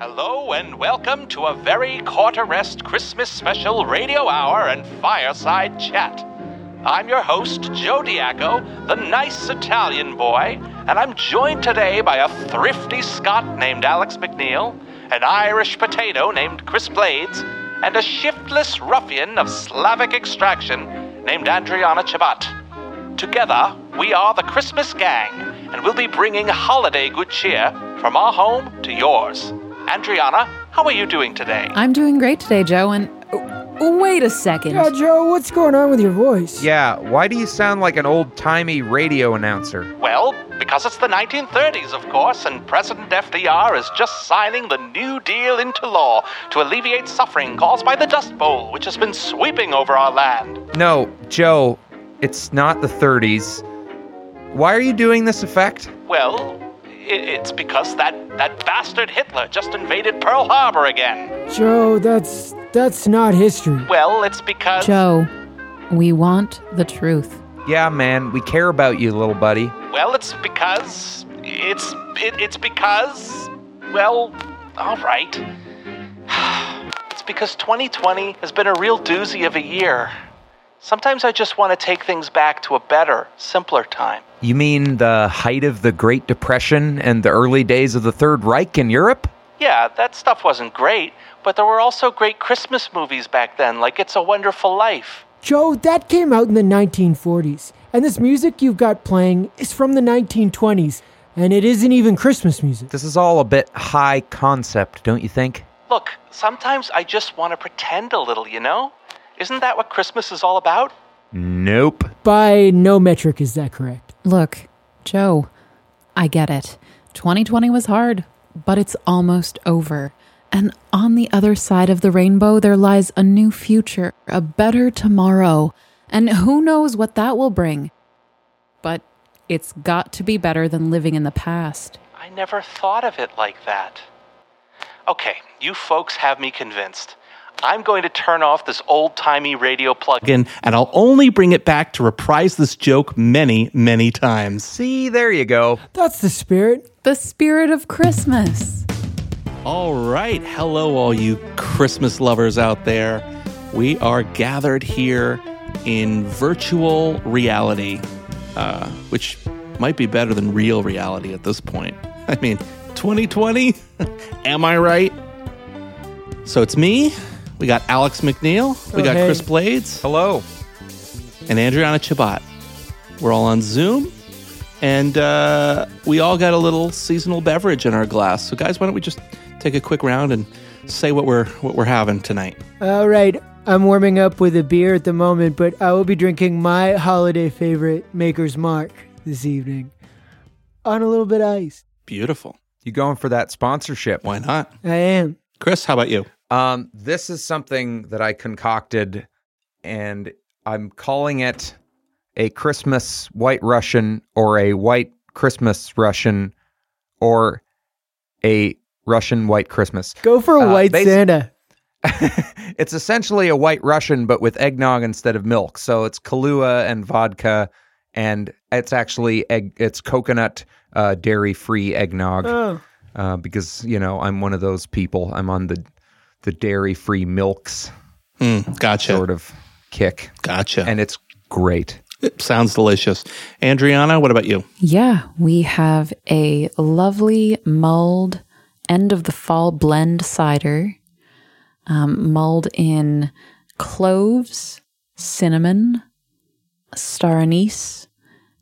Hello and welcome to a very Quarter Rest Christmas special radio hour and fireside chat. I'm your host, Joe Diaco, the nice Italian boy, and I'm joined today by a thrifty Scot named Alex McNeil, an Irish potato named Chris Blades, and a shiftless ruffian of Slavic extraction named Andriana Chabat. Together, we are the Christmas Gang, and we'll be bringing holiday good cheer from our home to yours. Andriana, how are you doing today? I'm doing great today, Joe, and oh, wait a second. Yeah, Joe, what's going on with your voice? Yeah, why do you sound like an old timey radio announcer? Well, because it's the 1930s, of course, and President FDR is just signing the New Deal into law to alleviate suffering caused by the Dust Bowl, which has been sweeping over our land. No, Joe, it's not the 30s. Why are you doing this effect? Well, i- it's because that, that bastard Hitler just invaded Pearl Harbor again. Joe, that's that's not history. Well, it's because. Joe, we want the truth. Yeah, man, we care about you, little buddy. Well, it's because. It's. It, it's because. Well, alright. It's because 2020 has been a real doozy of a year. Sometimes I just want to take things back to a better, simpler time. You mean the height of the Great Depression and the early days of the Third Reich in Europe? Yeah, that stuff wasn't great, but there were also great Christmas movies back then, like It's a Wonderful Life. Joe, that came out in the 1940s, and this music you've got playing is from the 1920s, and it isn't even Christmas music. This is all a bit high concept, don't you think? Look, sometimes I just want to pretend a little, you know? Isn't that what Christmas is all about? Nope. By no metric is that correct. Look, Joe, I get it. 2020 was hard, but it's almost over. And on the other side of the rainbow, there lies a new future, a better tomorrow. And who knows what that will bring? But it's got to be better than living in the past. I never thought of it like that. Okay, you folks have me convinced. I'm going to turn off this old timey radio plug in, and I'll only bring it back to reprise this joke many, many times. See, there you go. That's the spirit. The spirit of Christmas. All right. Hello, all you Christmas lovers out there. We are gathered here in virtual reality, uh, which might be better than real reality at this point. I mean, 2020? Am I right? So it's me. We got Alex McNeil. We Oh, got hey. Chris Blades Hello. and Adriana Chabot. We're all on Zoom, and uh, we all got a little seasonal beverage in our glass. So, guys, why don't we just take a quick round and say what we're what we're having tonight? All right, I'm warming up with a beer at the moment, but I will be drinking my holiday favorite, Maker's Mark, this evening. On a little bit of ice. Beautiful. You going for that sponsorship? Why not, I am. Chris? How about you? Um, this is something that I concocted, and I'm calling it a Christmas White Russian or a White Christmas Russian or a Russian White Christmas. Go for a Uh, white basi- Santa. it's essentially a White Russian, but with eggnog instead of milk. So it's Kahlua and vodka, and it's actually egg. It's coconut uh, dairy-free eggnog Oh, uh, because you know I'm one of those people. I'm on the the dairy-free milks Mm, gotcha. sort of kick, Gotcha. and it's great. it sounds delicious. Andriana, what about you? Yeah, we have a lovely mulled end of the fall blend cider, um, mulled in cloves, cinnamon, star anise,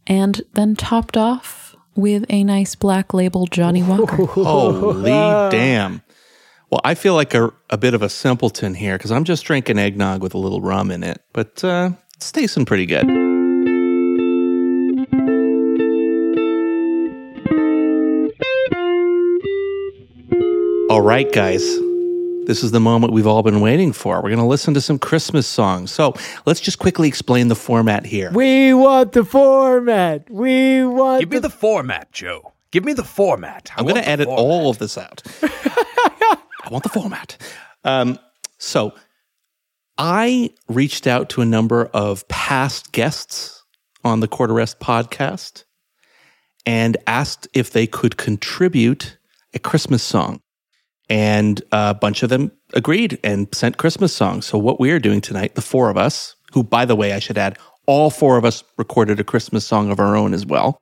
and then topped off with a nice black label Johnnie Walker. Holy damn. Well, I feel like a, a bit of a simpleton here because I'm just drinking eggnog with a little rum in it, but uh, it's tasting pretty good. All right, guys. This is the moment we've all been waiting for. We're going to listen to some Christmas songs. So let's just quickly explain the format here. we want the format. We want Give me the format, Joe. Give me the format. I I'm going to edit format. all of this out. Want the format. Um, so I reached out to a number of past guests on the Quarter Rest podcast and asked if they could contribute a Christmas song. and a bunch of them agreed and sent Christmas songs. So, what we are doing tonight, the four of us, who, by the way, I should add, all four of us recorded a Christmas song of our own as well.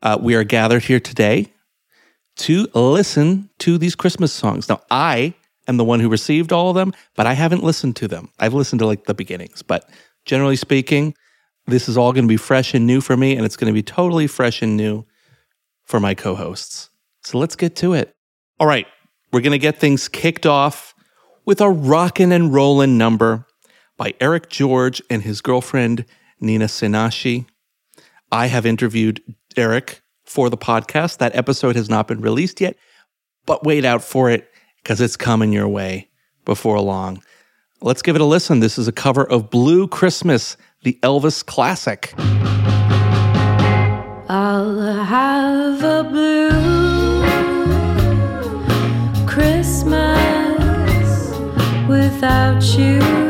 Uh, we are gathered here today to listen to these Christmas songs. Now, I am the one who received all of them, but I haven't listened to them. I've listened to like the beginnings, but generally speaking, this is all going to be fresh and new for me, and it's going to be totally fresh and new for my co hosts. So let's get to it. All right, we're going to get things kicked off with a rockin' and rollin' number by Eric George and his girlfriend, Nina Sinashi. I have interviewed Eric for the podcast. That episode has not been released yet, but wait out for it because it's coming your way before long. Let's give it a listen. This is a cover of Blue Christmas, the Elvis classic. I'll have a blue Christmas without you.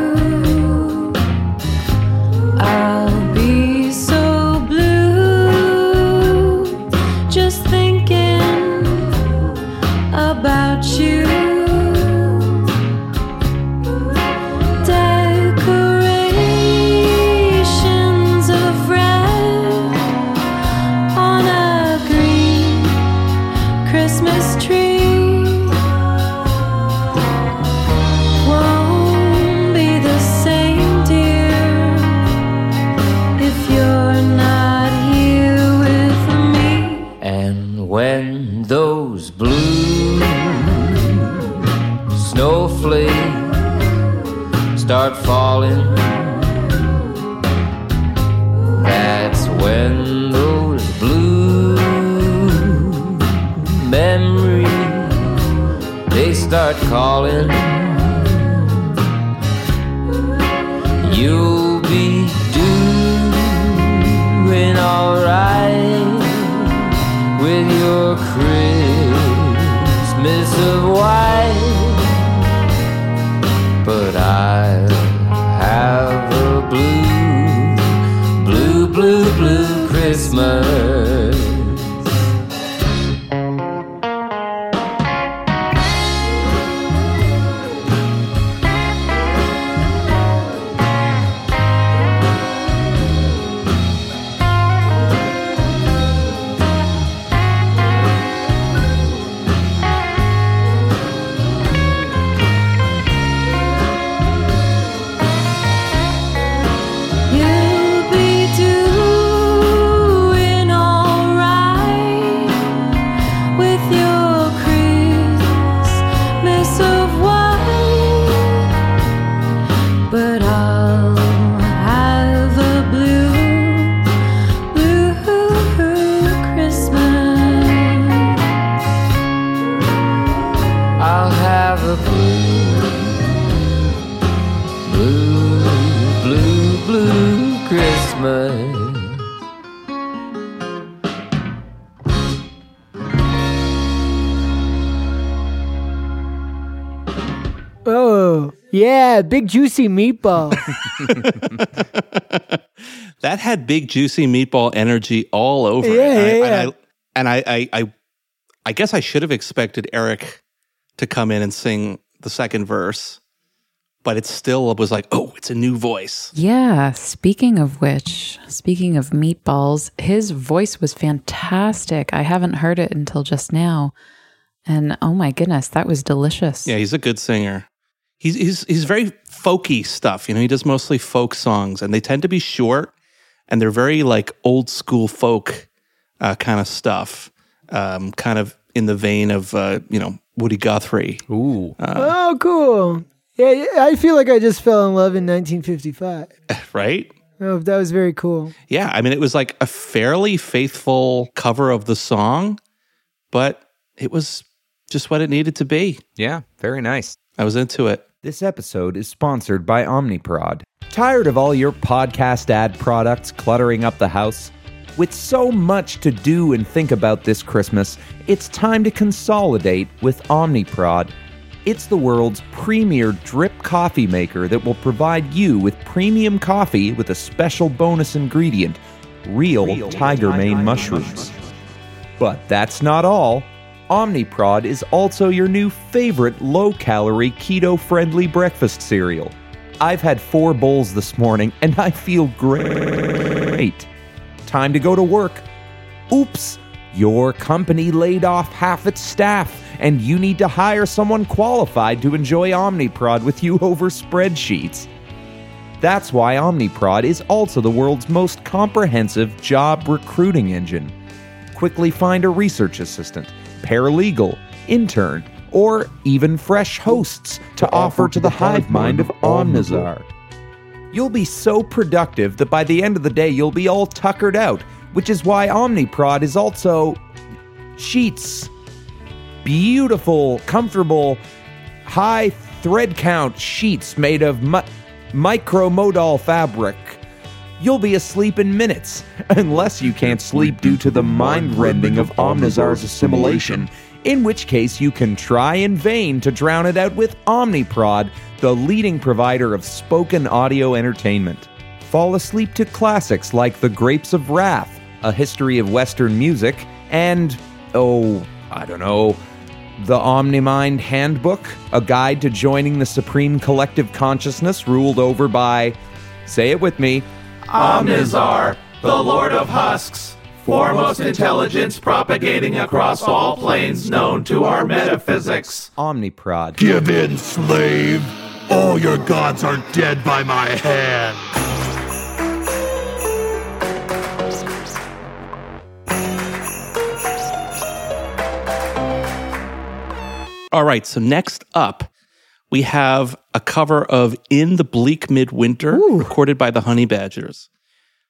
Yeah, big juicy meatball. That had big, juicy meatball energy all over Yeah, it. yeah, And I, and I, I, I, I guess I should have expected Eric to come in and sing the second verse, but it still was like, oh, it's a new voice. Yeah, speaking of which, speaking of meatballs, his voice was fantastic. I haven't heard it until just now. And oh my goodness, that was delicious. Yeah, he's a good singer. He's he's he's very folky stuff. You know, he does mostly folk songs, and they tend to be short, and they're very like old school folk uh, kind of stuff. Um, kind of in the vein of uh, you know Woody Guthrie, Ooh. oh, cool. Yeah, yeah, I feel like I just fell in love in 1955. right? Oh, that was very cool. Yeah, I mean, it was like a fairly faithful cover of the song, but it was just what it needed to be. Yeah, very nice. I was into it. This episode is sponsored by Omniprod. Tired of all your podcast ad products cluttering up the house? With so much to do and think about this Christmas, it's time to consolidate with Omniprod. It's the world's premier drip coffee maker that will provide you with premium coffee with a special bonus ingredient real, tiger mane mushrooms. But that's not all. Omniprod is also your new favorite low calorie, keto friendly breakfast cereal. I've had four bowls this morning and I feel great. Time to go to work. Oops, your company laid off half its staff and you need to hire someone qualified to enjoy Omniprod with you over spreadsheets. That's why Omniprod is also the world's most comprehensive job recruiting engine. Quickly find a research assistant, paralegal, intern, or even fresh hosts to offer to the hive mind of Omnizar. You'll be so productive that by the end of the day you'll be all tuckered out, which is why Omniprod is also sheets. Beautiful, comfortable, high thread count sheets made of mi- micromodal fabric. You'll be asleep in minutes, unless you can't sleep due to the mind rending of Omnizar's assimilation, in which case you can try in vain to drown it out with Omniprod, the leading provider of spoken audio entertainment. Fall asleep to classics like The Grapes of Wrath, A History of Western Music, and, oh, I don't know, the Omnimind Handbook, a guide to joining the supreme collective consciousness ruled over by, say it with me, Omnizar, the Lord of Husks, foremost intelligence propagating across all planes known to our metaphysics. Omniprod. Give in, slave! All your gods are dead by my hand! All right, so next up, we have a cover of In the Bleak Midwinter, recorded by the Honey Badgers.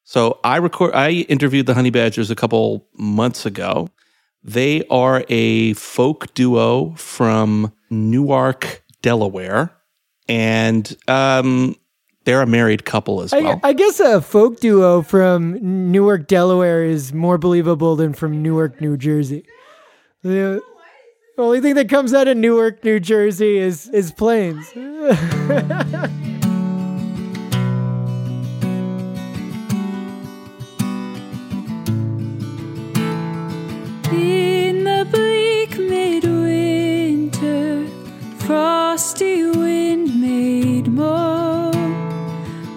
So I record I interviewed the Honey Badgers a couple months ago. They are a folk duo from Newark, Delaware, and um, they're a married couple as I, well. I guess a folk duo from Newark, Delaware is more believable than from Newark, New Jersey. The only thing that comes out of Newark, New Jersey is, is planes. In the bleak midwinter, frosty wind made moan.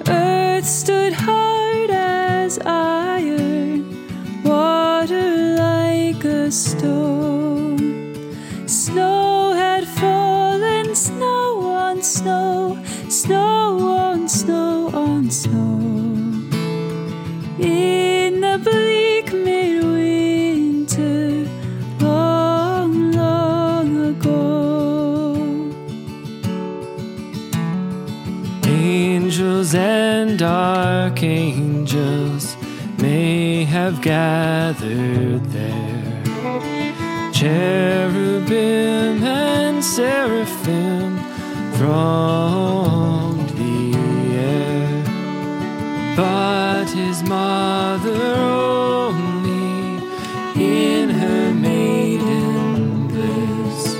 Earth stood hard as iron, water like a stone. Angels and archangels may have gathered there. Cherubim and seraphim thronged the air. But his mother only in her maiden bliss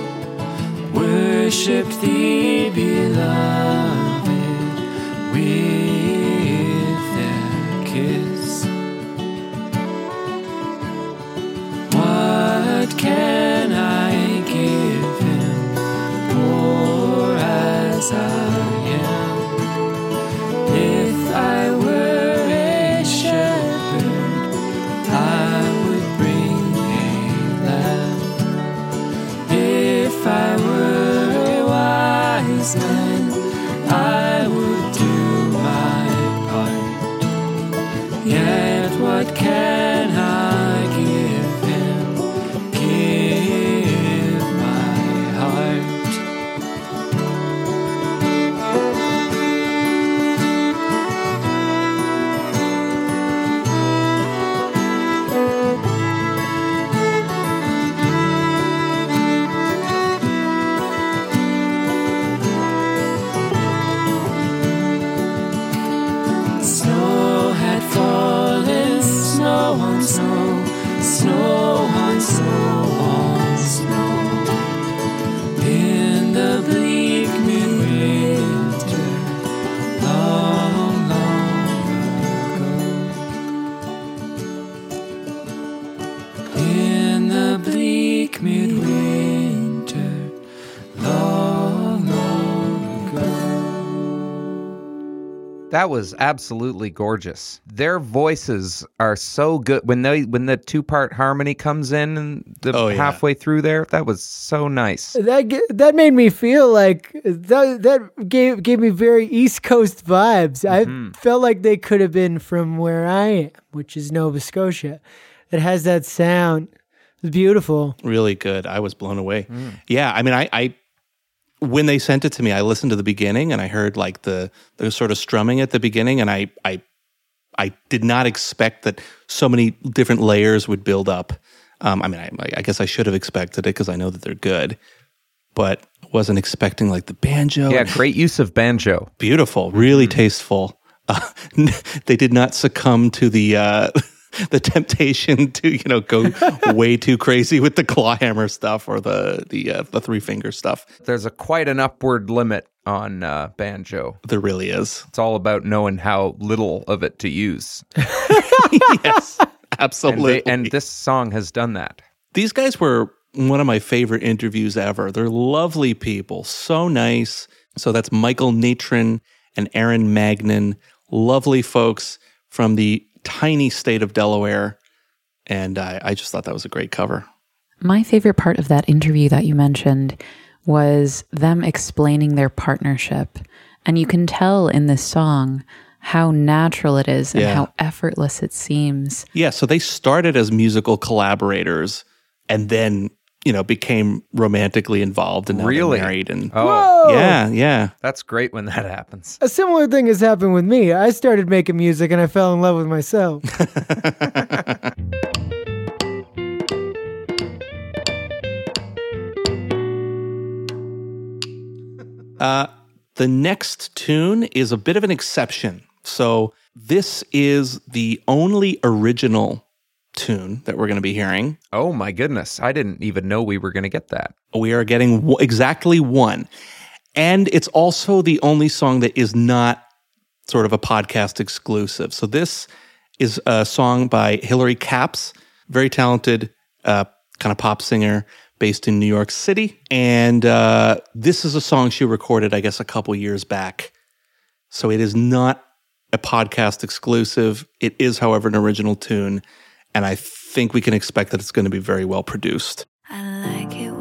worshipped the beloved That was absolutely gorgeous. Their voices are so good when they when the two part harmony comes in and the Oh, yeah. halfway through there. That was so nice. That that made me feel like that that gave gave me very East Coast vibes. Mm-hmm. I felt like they could have been from where I am, which is Nova Scotia. It has that sound. It's beautiful. really good. I was blown away. Yeah, I mean, I, I when they sent it to me, I listened to the beginning and I heard like the the sort of strumming at the beginning, and I I I did not expect that so many different layers would build up. Um, I mean, I, I guess I should have expected it because I know that they're good, but wasn't expecting like the banjo. Yeah, great use of banjo. beautiful, really tasteful. Uh, they did not succumb to the uh, the temptation to you know go way too crazy with the claw hammer stuff or the the uh, the three finger stuff. There's a quite an upward limit on uh, banjo. There really is. It's all about knowing how little of it to use. yes, And, absolutely. they, and this song has done that. these guys were one of my favorite interviews ever. They're lovely people, so nice. So that's Michael Natron and Aaron Magnan, lovely folks from the tiny state of Delaware. And I, I just thought that was a great cover. My favorite part of that interview that you mentioned was them explaining their partnership. And you can tell in this song how natural it is and Yeah. how effortless it seems. Yeah, so they started as musical collaborators and then, you know, became romantically involved and now Really? married and Oh, yeah, yeah. that's great when that happens. A similar thing has happened with me. I started making music and I fell in love with myself. Uh, the next tune is a bit of an exception. So this is the only original tune that we're going to be hearing. Oh my goodness. I didn't even know we were going to get that. We are getting w- exactly one. And it's also the only song that is not sort of a podcast exclusive. So this is a song by Hilary Caps, very talented uh, kind of pop singer based in New York City. And uh, this is a song she recorded, I guess, a couple years back. So it is not a podcast exclusive. It is, however, an original tune. And I think we can expect that it's going to be very well produced. I like it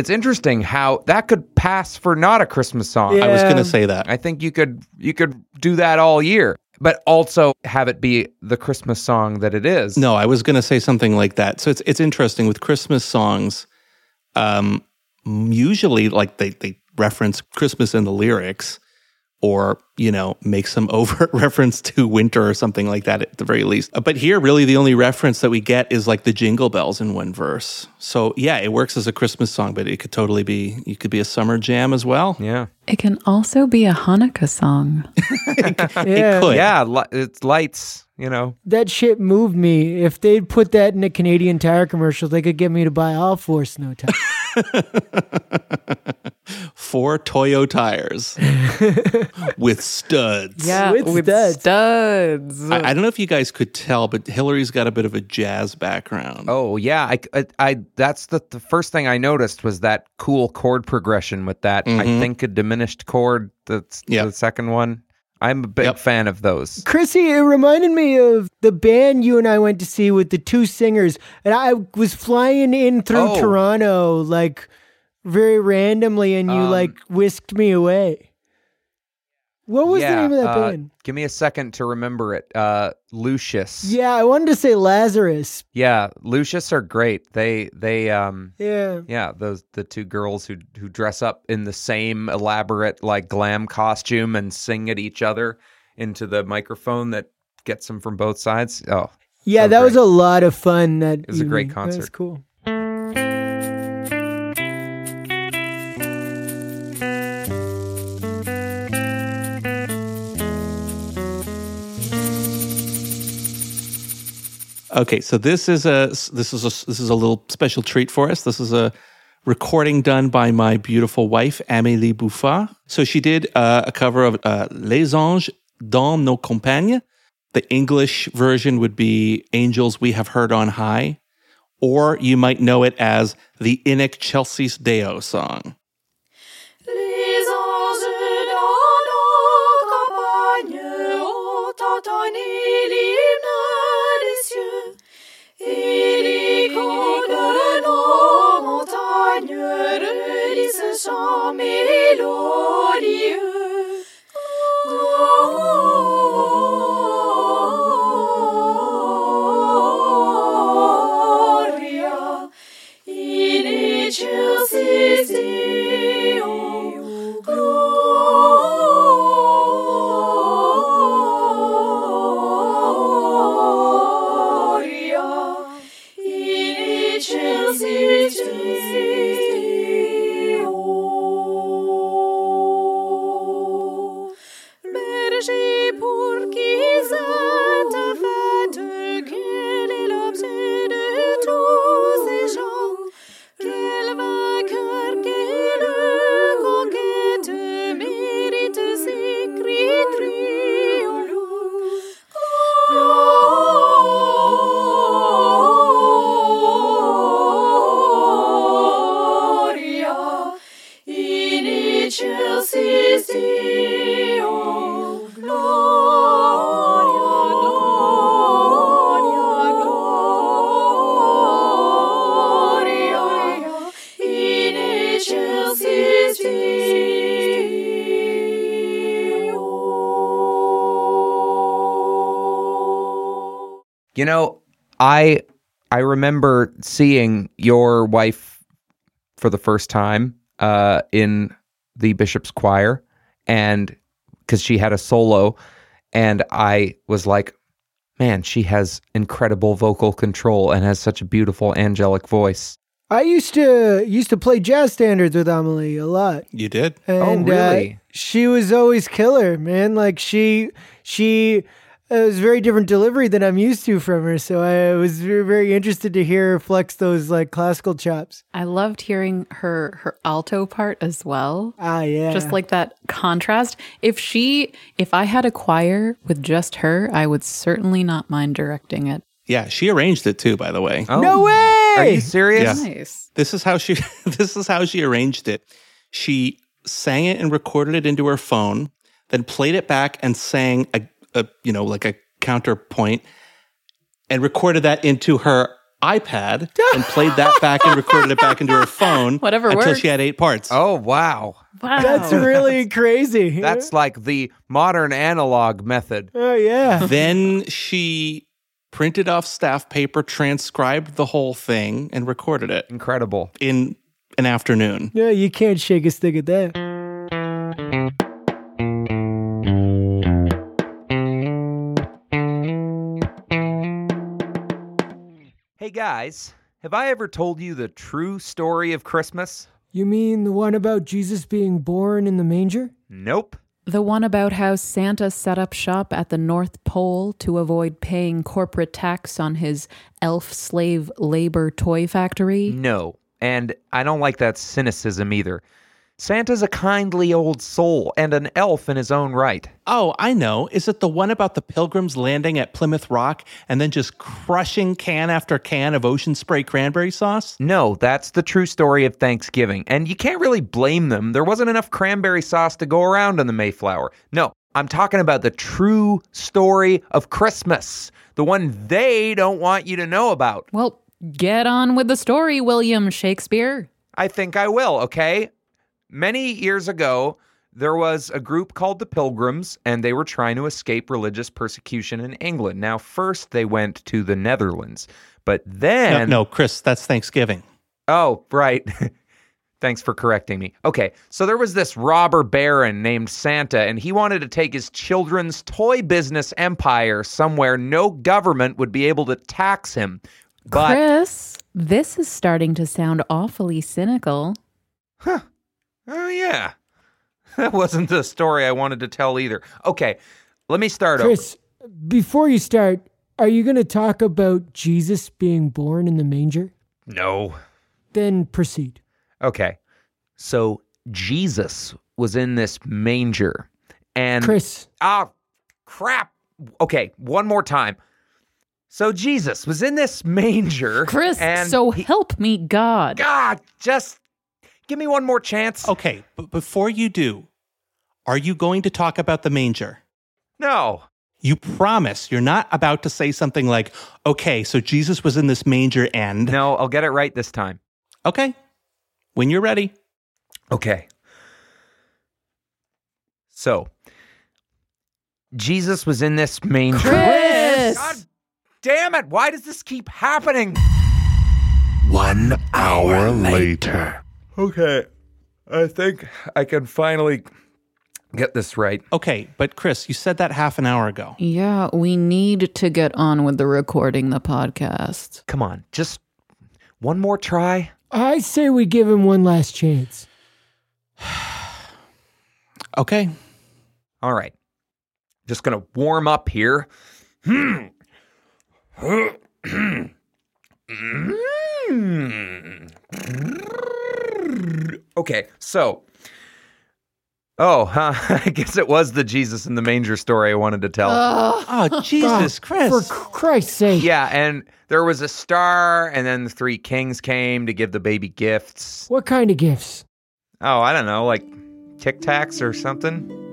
it's interesting how that could pass for not a Christmas song. I was going to say that. I think you could you could do that all year, but also have it be the Christmas song that it is. No, I was going to say something like that. So it's it's interesting with Christmas songs. Um, usually, like they they reference Christmas in the lyrics, or you know make some overt reference to winter or something like that at the very least. Uh, But here, really, the only reference that we get is like the jingle bells in one verse. So yeah, it works as a Christmas song, but it could totally be it could be a summer jam as well. Yeah. It can also be a Hanukkah song. Yeah. could. Yeah, li- it's lights, you know. That shit moved me. If they'd put that in a Canadian Tire commercial, they could get me to buy all four snow tires. Four Toyo tires with studs. Yeah, with studs. studs. I, I don't know if you guys could tell, but Hillary's got a bit of a jazz background. Oh yeah, I, I, I- that's the the first thing I noticed was that cool chord progression with that. I Mhm. think a diminished chord. That's Yep. the second one. I'm a big Yep. fan of those. Chrissy, it reminded me of the band you and I went to see with the two singers. And I was flying in through Oh. Toronto, like very randomly, and you Um, like whisked me away. What was yeah, the name of that uh, band? Give me a second to remember it. Uh, Lucius. Yeah, I wanted to say Lazarus. Yeah, Lucius are great. They they um Yeah. yeah, those the two girls who who dress up in the same elaborate like glam costume and sing at each other into the microphone that gets them from both sides. Oh, Yeah, So that was a lot of fun. That It was a great evening. That was concert. cool. Okay, so this is a this is a this is a little special treat for us. This is a recording done by my beautiful wife Amélie Bouffard. So she did uh, a cover of uh, Les Anges dans nos campagnes. The English version would be Angels We Have Heard on High, or you might know it as the in excelsis Deo song. Côtes de nos montagnes redisent ce chant mélodieux. Gloria in You know, I I remember seeing your wife for the first time uh, in the bishop's choir, and because she had a solo, and I was like, man, she has incredible vocal control and has such a beautiful angelic voice. I used to used to play jazz standards with Amelie a lot. You did? And, Oh, really? Uh, she was always killer, man. Like she, she it was very different delivery than I'm used to from her. So I was very, very interested to hear her flex those like classical chops. I loved hearing her her alto part as well. Ah, yeah. Just like that contrast. If she if I had a choir with just her, I would certainly not mind directing it. Yeah, she arranged it too, by the way. Oh, no way. Are you serious? Nice. This is how she this is how she arranged it. She sang it and recorded it into her phone, then played it back and sang a, a you know like a counterpoint and recorded that into her iPad and played that back and recorded it back into her phone. Whatever until works. she had eight parts. Oh, wow. Wow. That's really crazy. That's like the modern analog method. oh yeah. Then she printed off staff paper, transcribed the whole thing, and recorded it Incredible. in an afternoon. Yeah, you can't shake a stick at that. Hey guys, have I ever told you the true story of Christmas? You mean the one about Jesus being born in the manger? Nope. The one about how Santa set up shop at the North Pole to avoid paying corporate tax on his elf slave labor toy factory. No. And I don't like that cynicism either. Santa's a kindly old soul and an elf in his own right. Oh, I know. Is it the one about the pilgrims landing at Plymouth Rock and then just crushing can after can of ocean spray cranberry sauce? No, that's the true story of Thanksgiving. And you can't really blame them. There wasn't enough cranberry sauce to go around on the Mayflower. No, I'm talking about the true story of Christmas, the one they don't want you to know about. Well, get on with the story, William Shakespeare. I think I will, okay? Many years ago, there was a group called the Pilgrims, and they were trying to escape religious persecution in England. Now, first they went to the Netherlands, but then. no, Chris, that's Thanksgiving. Oh, right. Thanks for correcting me. Okay, so there was this robber baron named Santa, and he wanted to take his children's toy business empire somewhere no government would be able to tax him. But. Chris, this is starting to sound awfully cynical. Oh, yeah. That wasn't the story I wanted to tell either. Okay, let me start over. Chris, before you start, are you going to talk about Jesus being born in the manger? No. Then proceed. Okay. So Jesus was in this manger and Chris, Ah, crap. Okay, one more time. So Jesus was in this manger. Chris, and so he- help me God. God, just give me one more chance. Okay, but before you do, are you going to talk about the manger? No. You promise you're not about to say something like, okay, so Jesus was in this manger and. No, I'll get it right this time. Okay, when you're ready. Okay. So Jesus was in this manger. Chris! God damn it. Why does this keep happening? One hour later. Okay. I think I can finally get this right. Okay, but Chris, you said that half an hour ago. Yeah, we need to get on with the recording the podcast. Come on, just one more try. I say we give him one last chance. Okay, All right. Just going to warm up here. Mm. Okay, so. Oh, huh. I guess it was the Jesus in the manger story I wanted to tell. Oh, Jesus, Christ. For Chris. Christ's sake. yeah, and there was a star, and then the three kings came to give the baby gifts. What kind of gifts? Oh, I don't know, like Tic Tacs or something.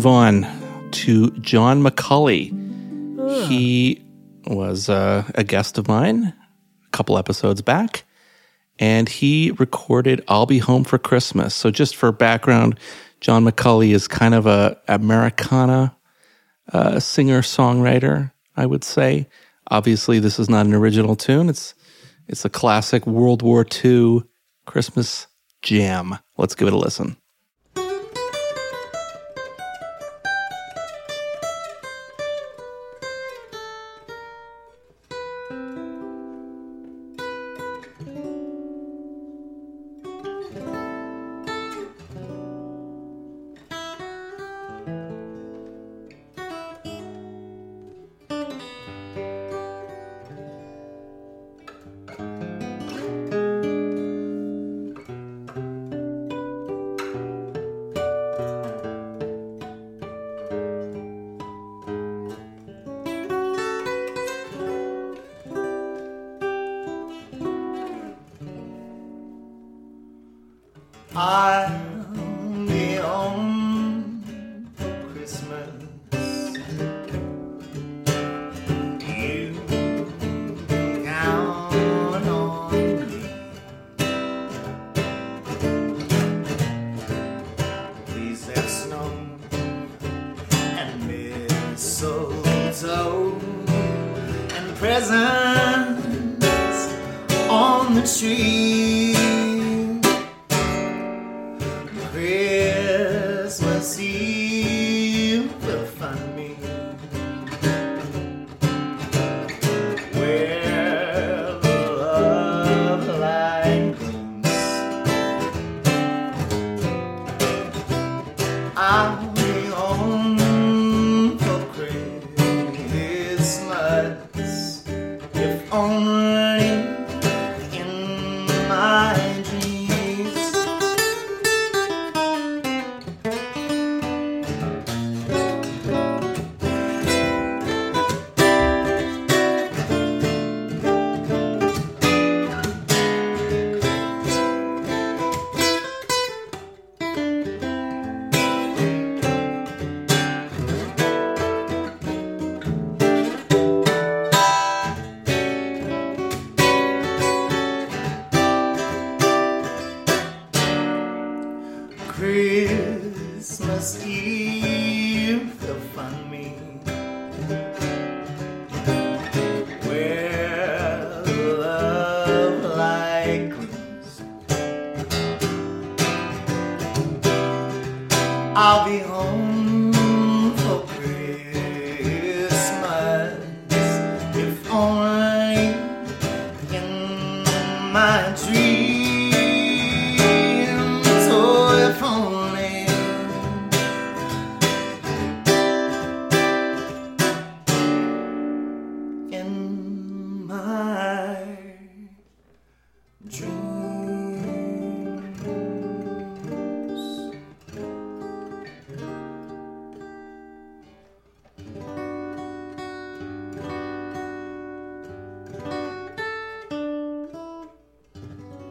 Move on to John McCulley. He was uh, a guest of mine a couple episodes back, and he recorded "I'll Be Home for Christmas." So, just for background, John McCulley is kind of a Americana uh, singer songwriter, I would say. Obviously, this is not an original tune. It's it's a classic World War II Christmas jam. Let's give it a listen.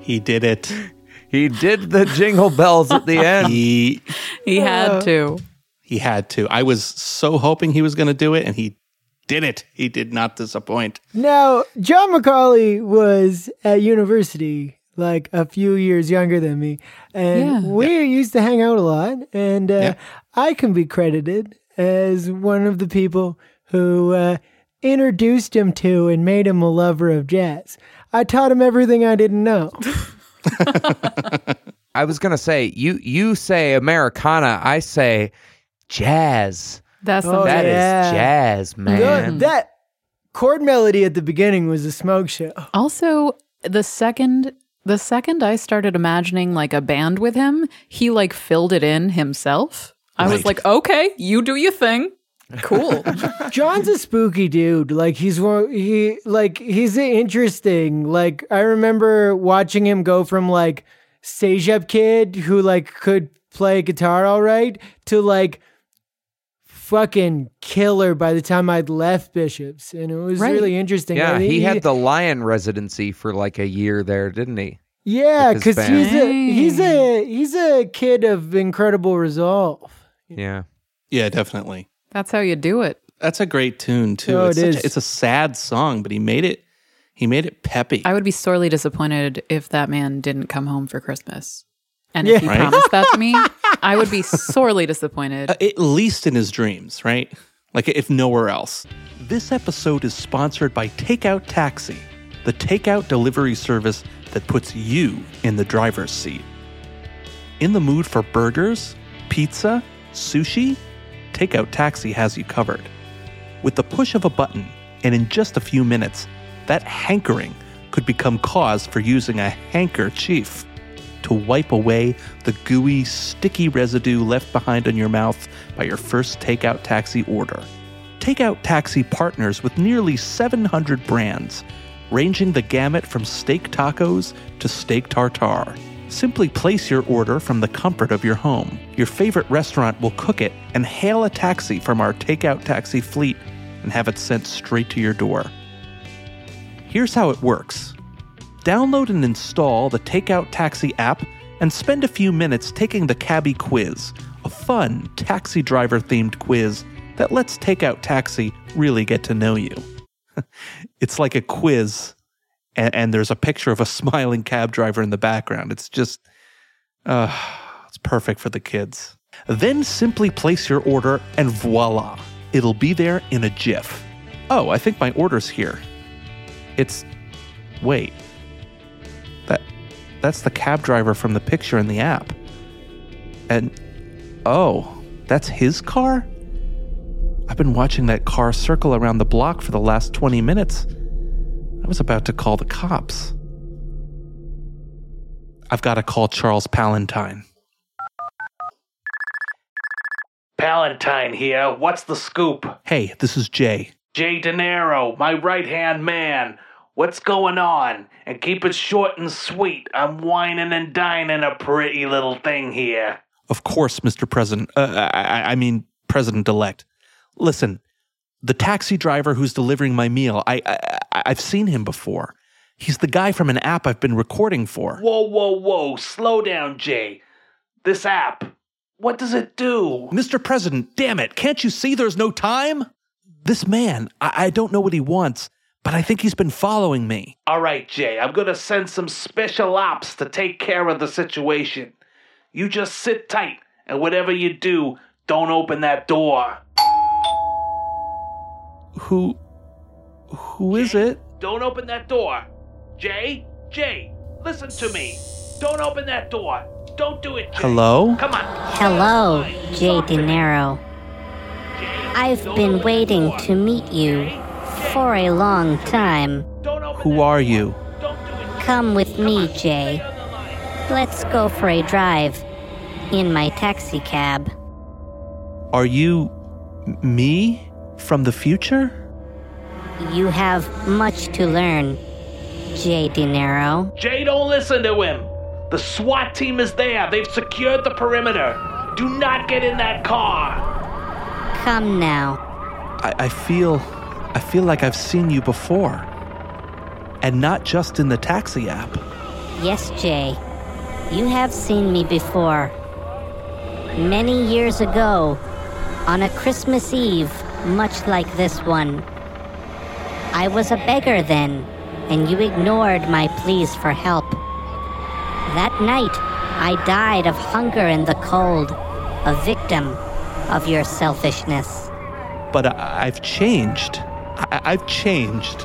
He did it. He did the jingle bells at the end. He He had to. he had to. I was so hoping he was going to do it, and he did it. He did not disappoint. Now, John Macaulay was at university like a few years younger than me, and Yeah. we used to hang out a lot. And uh, Yeah. I can be credited as one of the people who uh, introduced him to and made him a lover of jazz. I taught him everything I didn't know. I was gonna say you you say Americana, I say jazz. That's Oh, the That is yeah. jazz, man. Good. That chord melody at the beginning was a smoke show. Also, the second the second I started imagining like a band with him, he like filled it in himself. I was like, okay, you do your thing. Cool. John's a spooky dude. Like he's one. He like he's interesting. Like I remember watching him go from like stage up kid who like could play guitar all right to like fucking killer by the time I'd left Bishops, and it was Right. really interesting. Yeah, I he think had the Lion residency for like a year there, didn't he? yeah, because he's a he's a he's a kid of incredible resolve. Yeah. Yeah, definitely. That's how you do it. That's a great tune too. Oh, it's, it such is. A, it's a sad song, but he made it. He made it peppy. I would be sorely disappointed if that man didn't come home for Christmas. And if he Right? promised that to me, I would be sorely disappointed. Uh, at least in his dreams, right? Like if nowhere else. This episode is sponsored by Takeout Taxi, the takeout delivery service that puts you in the driver's seat. In the mood for burgers, pizza, sushi? Takeout Taxi has you covered. With the push of a button, and in just a few minutes, that hankering could become cause for using a handkerchief to wipe away the gooey, sticky residue left behind on your mouth by your first takeout taxi order. Takeout Taxi partners with nearly 700 brands, ranging the gamut from steak tacos to steak tartare. Simply place your order from the comfort of your home. Your favorite restaurant will cook it and hail a taxi from our Takeout Taxi fleet and have it sent straight to your door. Here's how it works. Download and install the Takeout Taxi app and spend a few minutes taking the Cabby Quiz, a fun taxi driver themed quiz that lets Takeout Taxi really get to know you. it's like a quiz, and, and there's a picture of a smiling cab driver in the background. It's just, uh, it's perfect for the kids. Then simply place your order, and voila, it'll be there in a jiff. Oh, I think my order's here. It's wait. That that's the cab driver from the picture in the app. And oh, that's his car? I've been watching that car circle around the block for the last 20 minutes. I was about to call the cops. I've got to call Charles Palantine. Palantine here. What's the scoop? Hey, this is Jay. Jay De Niro, my right hand man. What's going on? And keep it short and sweet. I'm wining and dining a pretty little thing here. Of course, Mr. President. Uh, I, I mean, President elect. Listen, the taxi driver who's delivering my meal, I, I, I've seen him before. He's the guy from an app I've been recording for. Whoa, whoa, whoa. Slow down, Jay. This app, what does it do? Mr. President, damn it, can't you see there's no time? This man, I, I don't know what he wants, but I think he's been following me. All right, Jay, I'm gonna send some special ops to take care of the situation. You just sit tight, and whatever you do, don't open that door. Who. Who is it? Don't open that door. Jay, Jay, listen to me. Don't open that door. Don't do it, Jay. Hello? Come on. Hello, Jay De Niro. I've been waiting to meet you for a long time. Who are you? Come with me, Jay. Let's go for a drive in my taxi cab. Are you. me? From the future? You have much to learn, Jay De Niro. Jay, don't listen to him. The SWAT team is there. They've secured the perimeter. Do not get in that car. Come now. I, I feel. I feel like I've seen you before. And not just in the taxi app. Yes, Jay. You have seen me before. Many years ago, on a Christmas Eve, much like this one. I was a beggar then, and you ignored my pleas for help. That night, I died of hunger and the cold, a victim of your selfishness. But I, I've changed. I, I've changed.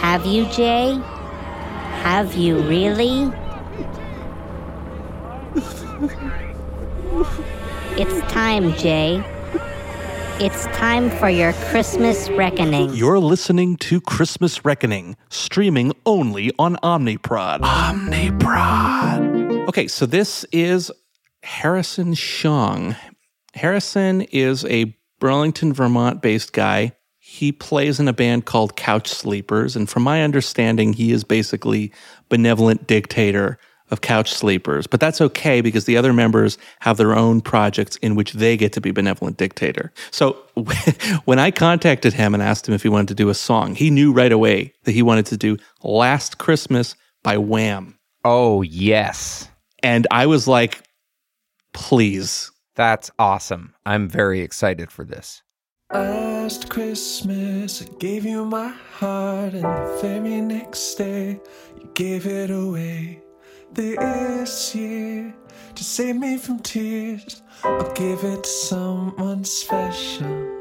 Have you, Jay? Have you really? It's time, Jay. It's time for your Christmas reckoning. You're listening to Christmas Reckoning, streaming only on Omniprod. Omniprod. Okay, so this is Harrison Shong. Harrison is a Burlington, Vermont based guy. He plays in a band called Couch Sleepers, and from my understanding, he is basically benevolent dictator of Couch Sleepers. But that's okay because the other members have their own projects in which they get to be benevolent dictator. So when I contacted him and asked him if he wanted to do a song, he knew right away that he wanted to do Last Christmas by Wham. Oh, yes. And I was like, please. That's awesome. I'm very excited for this. Last Christmas, I gave you my heart, and the very next day, you gave it away. This year, to save me from tears, I'll give it to someone special.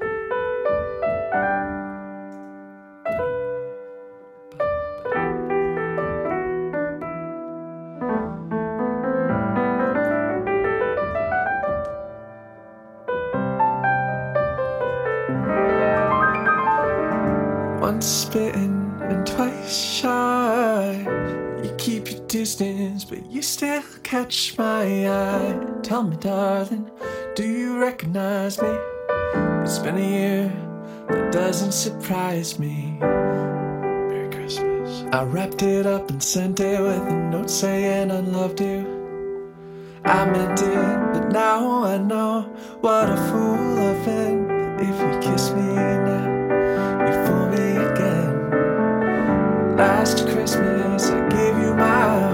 Once distance, but you still catch my eye. Tell me, darling, do you recognize me? It's been a year, that doesn't surprise me. Merry Christmas. I wrapped it up and sent it with a note saying I loved you. I meant it, but now I know what a fool I've been. If you kiss me now, you fool me again. Last Christmas, I gave you my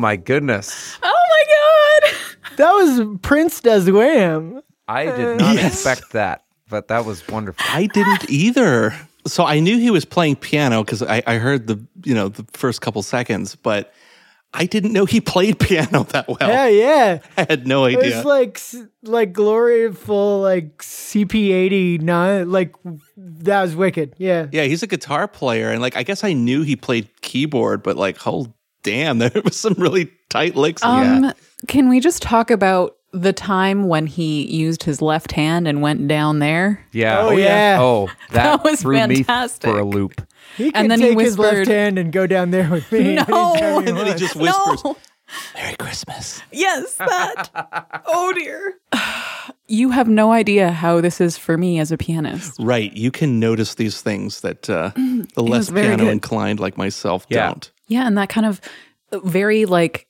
my goodness. Oh my god! That was Prince does Wham. I did uh, not Yes. expect that, but that was wonderful. I didn't either. So I knew he was playing piano because I, I heard the you know the first couple seconds, but I didn't know he played piano that well. Yeah, yeah. I had no idea. It's like s- like glorious,ful like CP80 nine like that was wicked. Yeah. yeah, he's a guitar player, and like I guess I knew he played keyboard, but like oh damn, there was some really tight licks. in Um, that. can we just talk about the time when he used his left hand and went down there? Yeah. Oh, yeah. Oh, that, That was threw fantastic. me for a loop. He can And then he take his left hand and go down there with me. No. anytime he and then he just whispers, No. "Merry Christmas." Yes, that. oh dear. You have no idea how this is for me as a pianist. Right, you can notice these things that uh, the less piano good. inclined like myself Yeah. don't. Yeah, and that kind of very like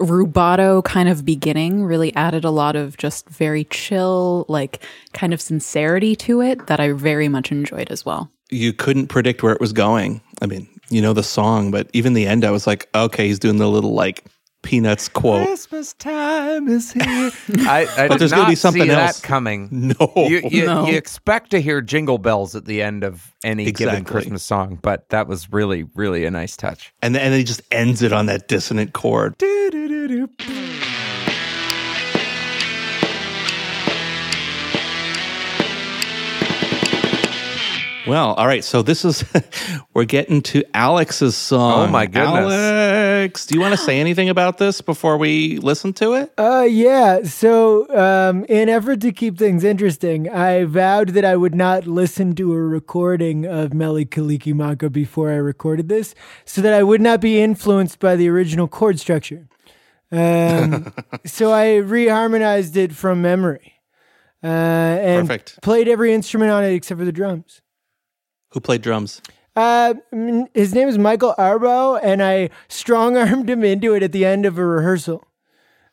rubato kind of beginning really added a lot of just very chill, like kind of sincerity to it that I very much enjoyed as well. you couldn't predict where it was going. I mean, you know the song, but even the end, I was like, okay, he's doing the little like Peanuts quote. Christmas time is here. I, I But there's gonna be something else. that coming. No, You, you, No. you expect to hear jingle bells at the end of any given Christmas song, but that was really, really a nice touch. and then and he just ends it on that dissonant chord. Well, all right. So this is we're getting to Alex's song. Oh, my goodness. Alex, do you want to say anything about this before we listen to it? Uh, yeah. So, um, in effort to keep things interesting, I vowed that I would not listen to a recording of Mele Kalikimaka before I recorded this, so that I would not be influenced by the original chord structure. Um, so I reharmonized it from memory, uh, and Perfect. played every instrument on it except for the drums. Who played drums? Uh, his name is Michael Arbo, and I strong armed him into it at the end of a rehearsal.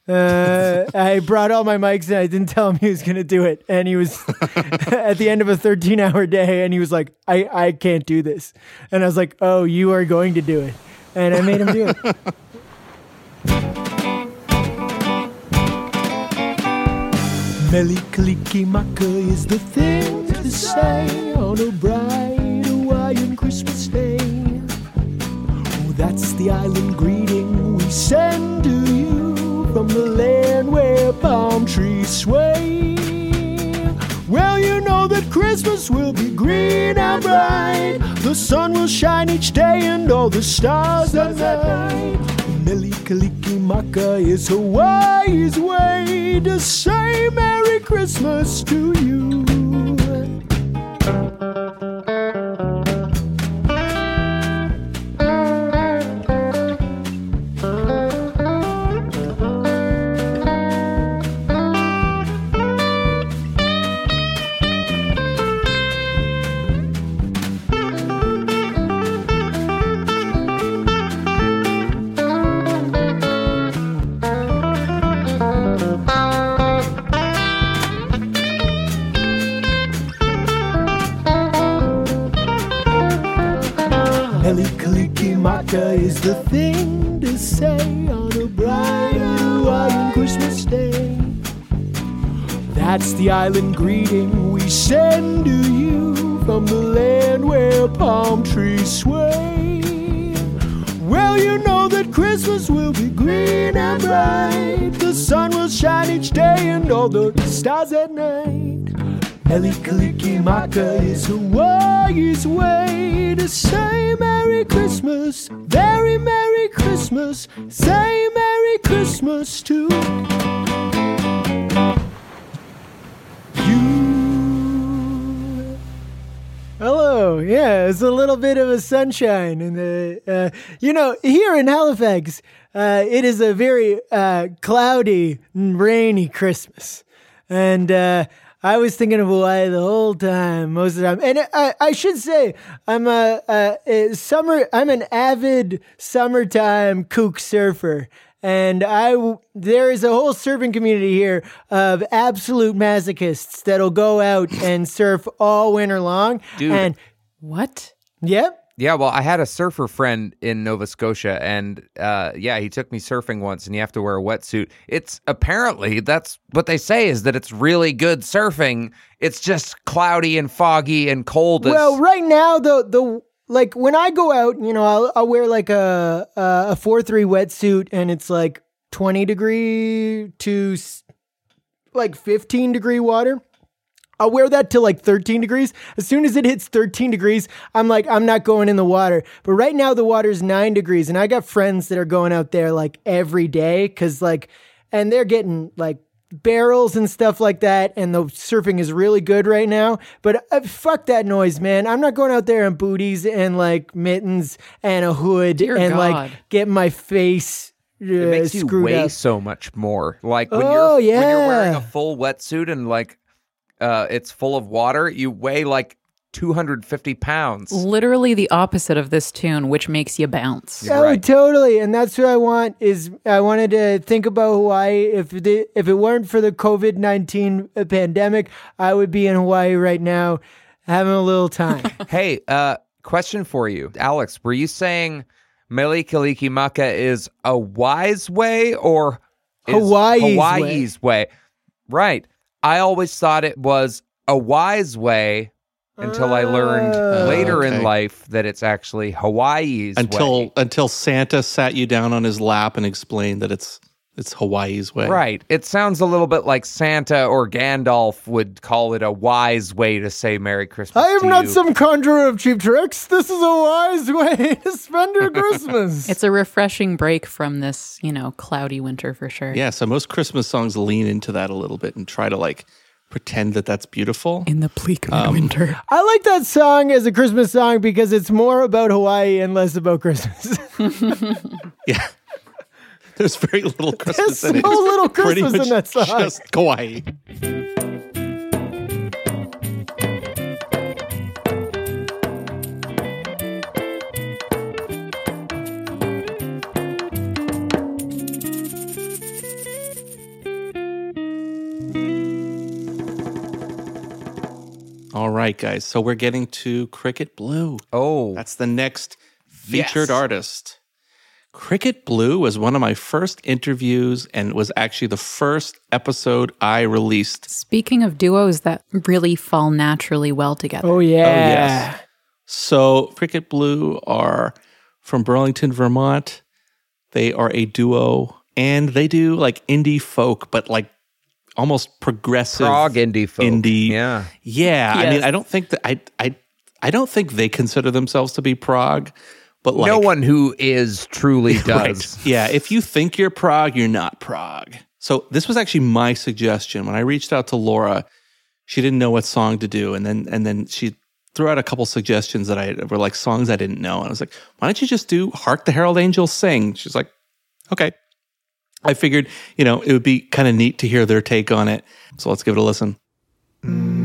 Uh, I brought all my mics and I didn't tell him he was going to do it. And he was at the end of a 13 hour day and he was like, I, I can't do this. And I was like, Oh, you are going to do it. And I made him do it. Mele Kalikimaka is the thing to say on a green and bright. The sun will shine each day and all the stars at night. Mele Kalikimaka is Hawaii's way to say Merry Christmas to you. Island greeting we send to you from the land where palm trees sway. Well, you know that Christmas will be green and bright. The sun will shine each day and all the stars at night. Mele Kalikimaka is Hawaii's way to say Merry Christmas, very Merry Christmas, say sunshine, and uh, uh, you know, here in Halifax, uh, it is a very uh, cloudy, and rainy Christmas, and uh, I was thinking of Hawaii the whole time, most of the time. And I, I should say, I'm a, a, a summer. I'm an avid summertime kook surfer, and I there is a whole surfing community here of absolute masochists that'll go out and surf all winter long. Dude. And What? yep, Yeah, well, I had a surfer friend in Nova Scotia, and uh, yeah, he took me surfing once, and you have to wear a wetsuit. It's apparently that's what they say is that it's really good surfing. It's just cloudy and foggy and cold. as- Well, right now the the like when I go out, you know, I'll, I'll wear like a a four three wetsuit, and it's like twenty degree to like fifteen degree water. I'll wear that to like 13 degrees. As soon as it hits 13 degrees, I'm like, I'm not going in the water. But right now, the water's nine degrees. And I got friends that are going out there like every day because, like, and they're getting like barrels and stuff like that. And the surfing is really good right now. But uh, fuck that noise, man. I'm not going out there in booties and like mittens and a hood Dear and God. like get my face uh, it makes you screwed weigh up. so much more. Like when Oh, you're when you're wearing a full wetsuit and like uh, it's full of water, you weigh like 250 pounds. Literally the opposite of this tune, which makes you bounce. You're oh, right. totally. And that's what I want is I wanted to think about Hawaii. If the, if it weren't for the COVID nineteen pandemic, I would be in Hawaii right now, having a little time. Hey, uh, question for you, Alex. Were you saying Mele Kalikimaka is a wise way or is Hawaii's way. Hawaii's way? Right. I always thought it was a wise way until I learned Oh. oh later in life that it's actually Hawaii's until way. until Santa sat you down on his lap and explained that it's it's Hawaii's way. Right. It sounds a little bit like Santa or Gandalf would call it a wise way to say Merry Christmas. I am to not you. some conjurer of cheap tricks. This is a wise way to spend your Christmas. It's a refreshing break from this, you know, cloudy winter for sure. Yeah, so most Christmas songs lean into that a little bit and try to like pretend that that's beautiful. In the bleak Um, winter. I like that song as a Christmas song because it's more about Hawaii and less about Christmas. Yeah. There's very little Christmas There's in it. so little It's pretty Christmas in that song. Just Hawaii. All right, guys. So we're getting to Cricket Blue. Oh, That's the next featured Yes. artist. Cricket Blue was one of my first interviews and was actually the first episode I released. Speaking of duos that really fall naturally well together. oh yeah. Oh, yes. So, Cricket Blue are from Burlington, Vermont. They are a duo and they do like indie folk, but like almost progressive prog indie folk. indie. Yeah. Yeah, I mean, I don't think that I I I don't think they consider themselves to be prog, but like no one who is truly Right. does. Yeah, if you think you're prog, you're not prog. So this was actually my suggestion when I reached out to Laura. She didn't know what song to do, and then and then she threw out a couple suggestions that I were like songs I didn't know. And I was like, why don't you just do "Hark the Herald Angels Sing"? She's like, okay. I figured, you know, it would be kind of neat to hear their take on it. So let's give it a listen. Hark,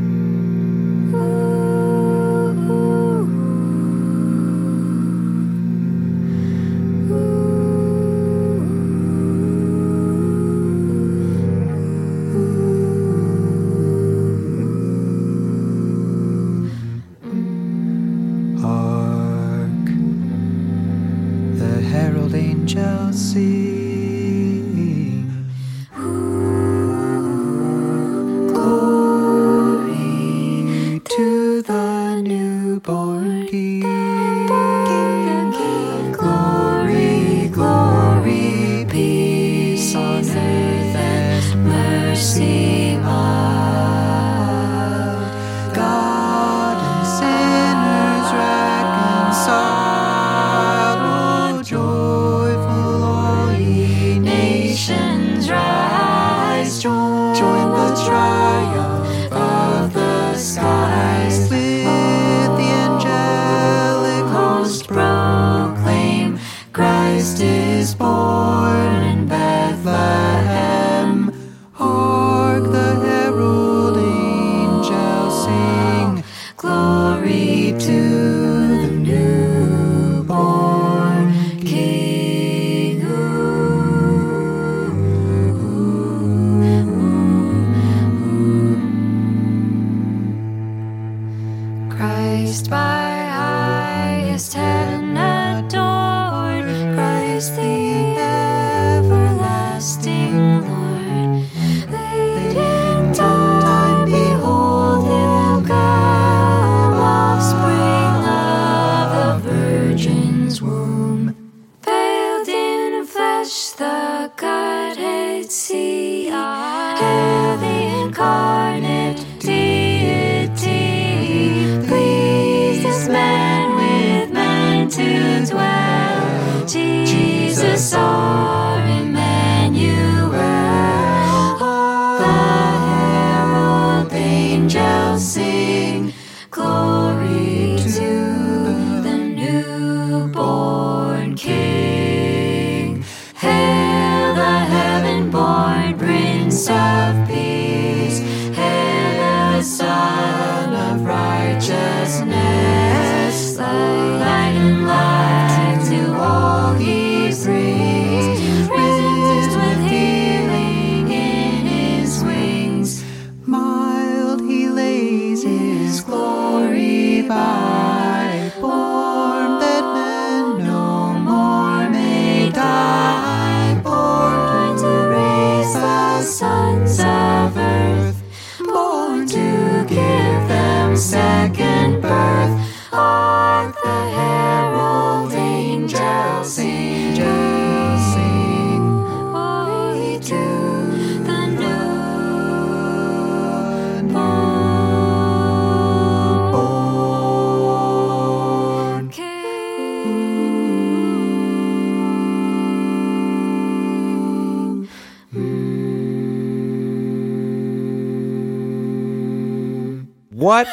What?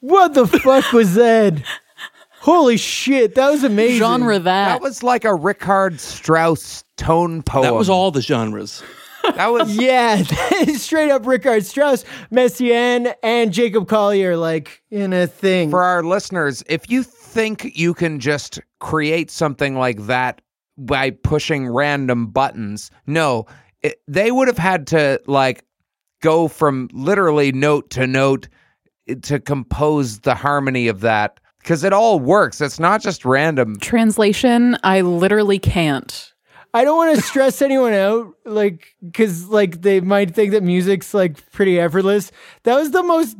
What the fuck was that? Holy shit, that was amazing. Genre that. That was like a Richard Strauss tone poem. That was all the genres. That was Yeah, that is straight up Richard Strauss, Messiaen, and Jacob Collier, like in a thing. for our listeners. If you think you can just create something like that by pushing random buttons, no, it, they would have had to like go from literally note to note to compose the harmony of that because it all works. It's not just random. Translation, I literally can't. I don't want to stress anyone out, like, because like they might think that music's like pretty effortless. That was the most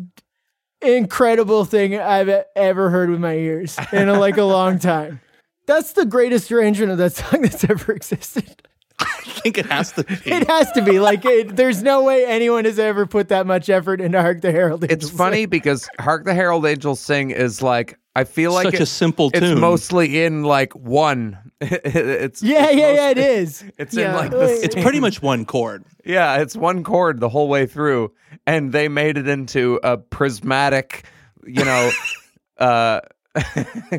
incredible thing I've ever heard with my ears in a, like a long time. That's the greatest arrangement of that song that's ever existed. I think it has to be. It has to be like it, there's no way anyone has ever put that much effort into Hark the Herald. Angels. It's Angels funny because "Hark the Herald Angels Sing" is like I feel like Such a it- simple It's tune. mostly in like one. it's Yeah, it's yeah, most- yeah. It is. It's Yeah. in like the It's pretty much one chord. Yeah, it's one chord the whole way through, and they made it into a prismatic, you know, uh,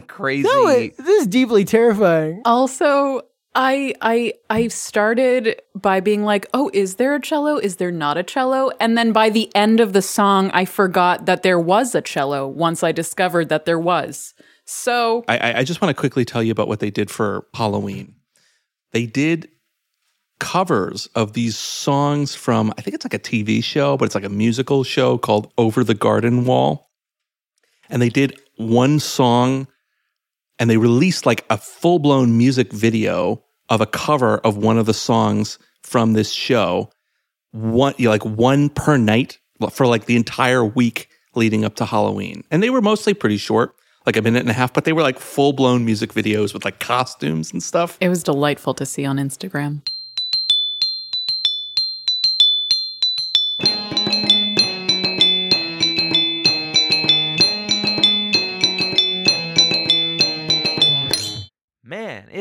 crazy. No, it, this is deeply terrifying. Also, I I I started by being like, "Oh, is there a cello? Is there not a cello?" And then by the end of the song, I forgot that there was a cello once I discovered that there was. So, I, I- just want to quickly tell you about what they did for Halloween. They did covers of these songs from, I think it's like a TV show, but it's like a musical show called Over the Garden Wall. And they did one song and they released like a full blown music video of a cover of one of the songs from this show. One, you know, like one per night for like the entire week leading up to Halloween. And they were mostly pretty short, like a minute and a half, but they were like full blown music videos with like costumes and stuff. it was delightful to see on Instagram.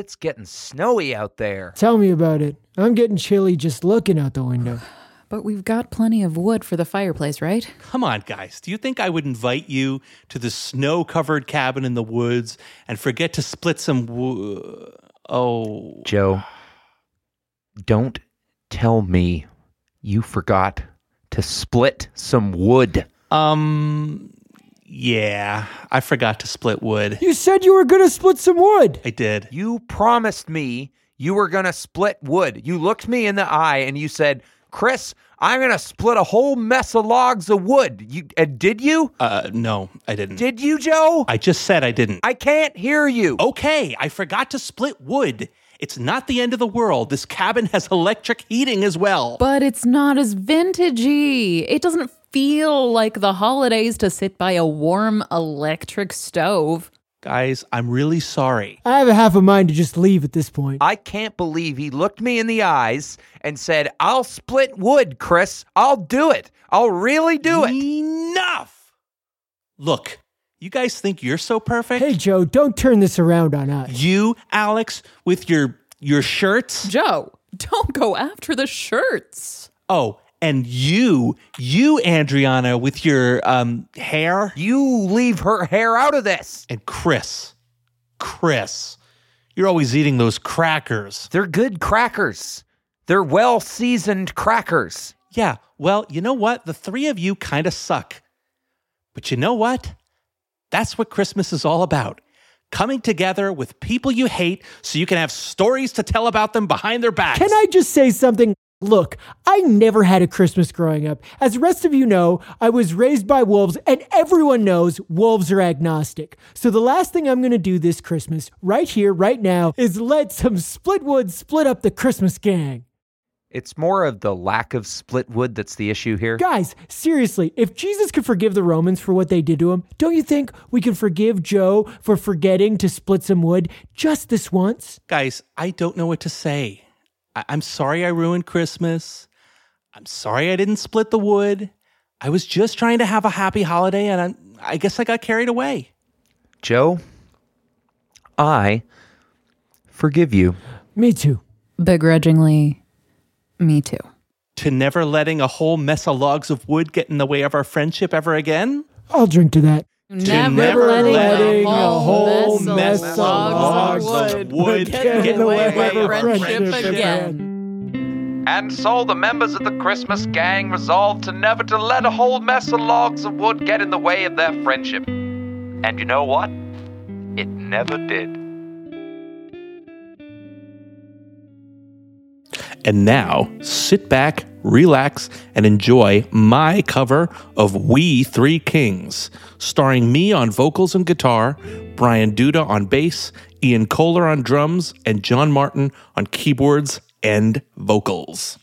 It's getting snowy out there. Tell me about it. I'm getting chilly just looking out the window. But we've got plenty of wood for the fireplace, right? Come on, guys. Do you think I would invite you to the snow covered cabin in the woods and forget to split some wood? Oh. Joe, don't tell me you forgot to split some wood. Um, yeah, I forgot to split wood. You said you were gonna split some wood. I did. You promised me you were going to split wood. You looked me in the eye and you said, Chris, I'm gonna split a whole mess of logs of wood. You uh, did you? Uh, no, I didn't. Did you, Joe? I just said I didn't. I can't hear you. Okay, I forgot to split wood. It's not the end of the world. This cabin has electric heating as well. But it's not as vintagey. It doesn't feel like the holidays to sit by a warm electric stove. Guys, I'm really sorry. I have a half a mind to just leave at this point. I can't believe he looked me in the eyes and said, I'll split wood, Chris. I'll do it. I'll really do it. Enough! Look, you guys think you're so perfect? Hey, Joe, don't turn this around on us. You, Alex, with your your shirts? Joe, don't go after the shirts. Oh, and you, you, Andriana, with your um hair? You leave her hair out of this. And Chris. Chris. You're always eating those crackers. They're good crackers. They're well seasoned crackers. Yeah, well, you know what? The three of you kind of suck. But you know what? That's what Christmas is all about. Coming together with people you hate so you can have stories to tell about them behind their backs. Can I just say something? Look, I never had a Christmas growing up. As the rest of you know, I was raised by wolves, and everyone knows wolves are agnostic. So the last thing I'm going to do this Christmas, right here, right now, is let some split wood split up the Christmas gang. It's more of the lack of split wood that's the issue here. Guys, seriously, if Jesus could forgive the Romans for what they did to him, don't you think we can forgive Joe for forgetting to split some wood just this once? Guys, I don't know what to say. I- I'm sorry I ruined Christmas. I'm sorry I didn't split the wood. I was just trying to have a happy holiday and I, I guess I got carried away. Joe, I forgive you. Me too. Begrudgingly, me too. To never letting a whole mess of logs of wood get in the way of our friendship ever again? I'll drink to that. Never, never letting, letting a whole mess, mess of logs of of wood wood get in the way of our friendship friendship again. And so the members of the Christmas gang resolved to never to let a whole mess of logs of wood get in the way of their friendship. And you know what? It never did. And now, sit back, relax, and enjoy my cover of We Three Kings, starring me on vocals and guitar, Brian Duda on bass, Ian Kohler on drums, and John Martin on keyboards and vocals.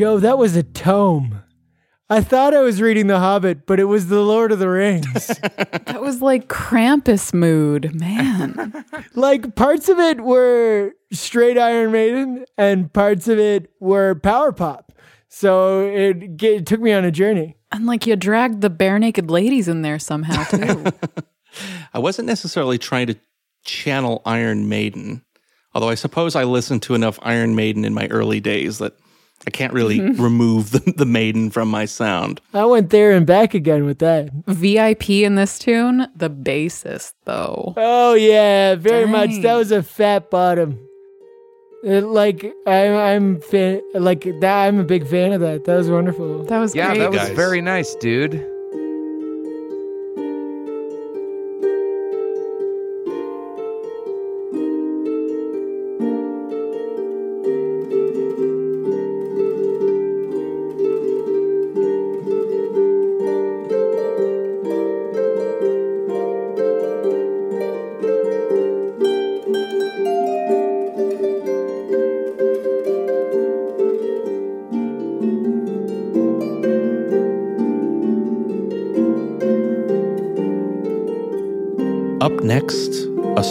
Joe, that was a tome. I thought I was reading The Hobbit, but it was The Lord of the Rings. That was like Krampus mood, man. like parts of it were straight Iron Maiden, and parts of it were power pop. So it, it took me on a journey. and like you dragged the Barenaked Ladies in there somehow too. I wasn't necessarily trying to channel Iron Maiden, although I suppose I listened to enough Iron Maiden in my early days that I can't really remove the, the Maiden from my sound. I went there and back again with that. VIP in this tune, the bassist though. Oh yeah, very much. That was a fat bottom. It, like I'm, I'm fan, like that. I'm a big fan of that. That was wonderful. That was Yeah, great. that was guys. very nice, dude.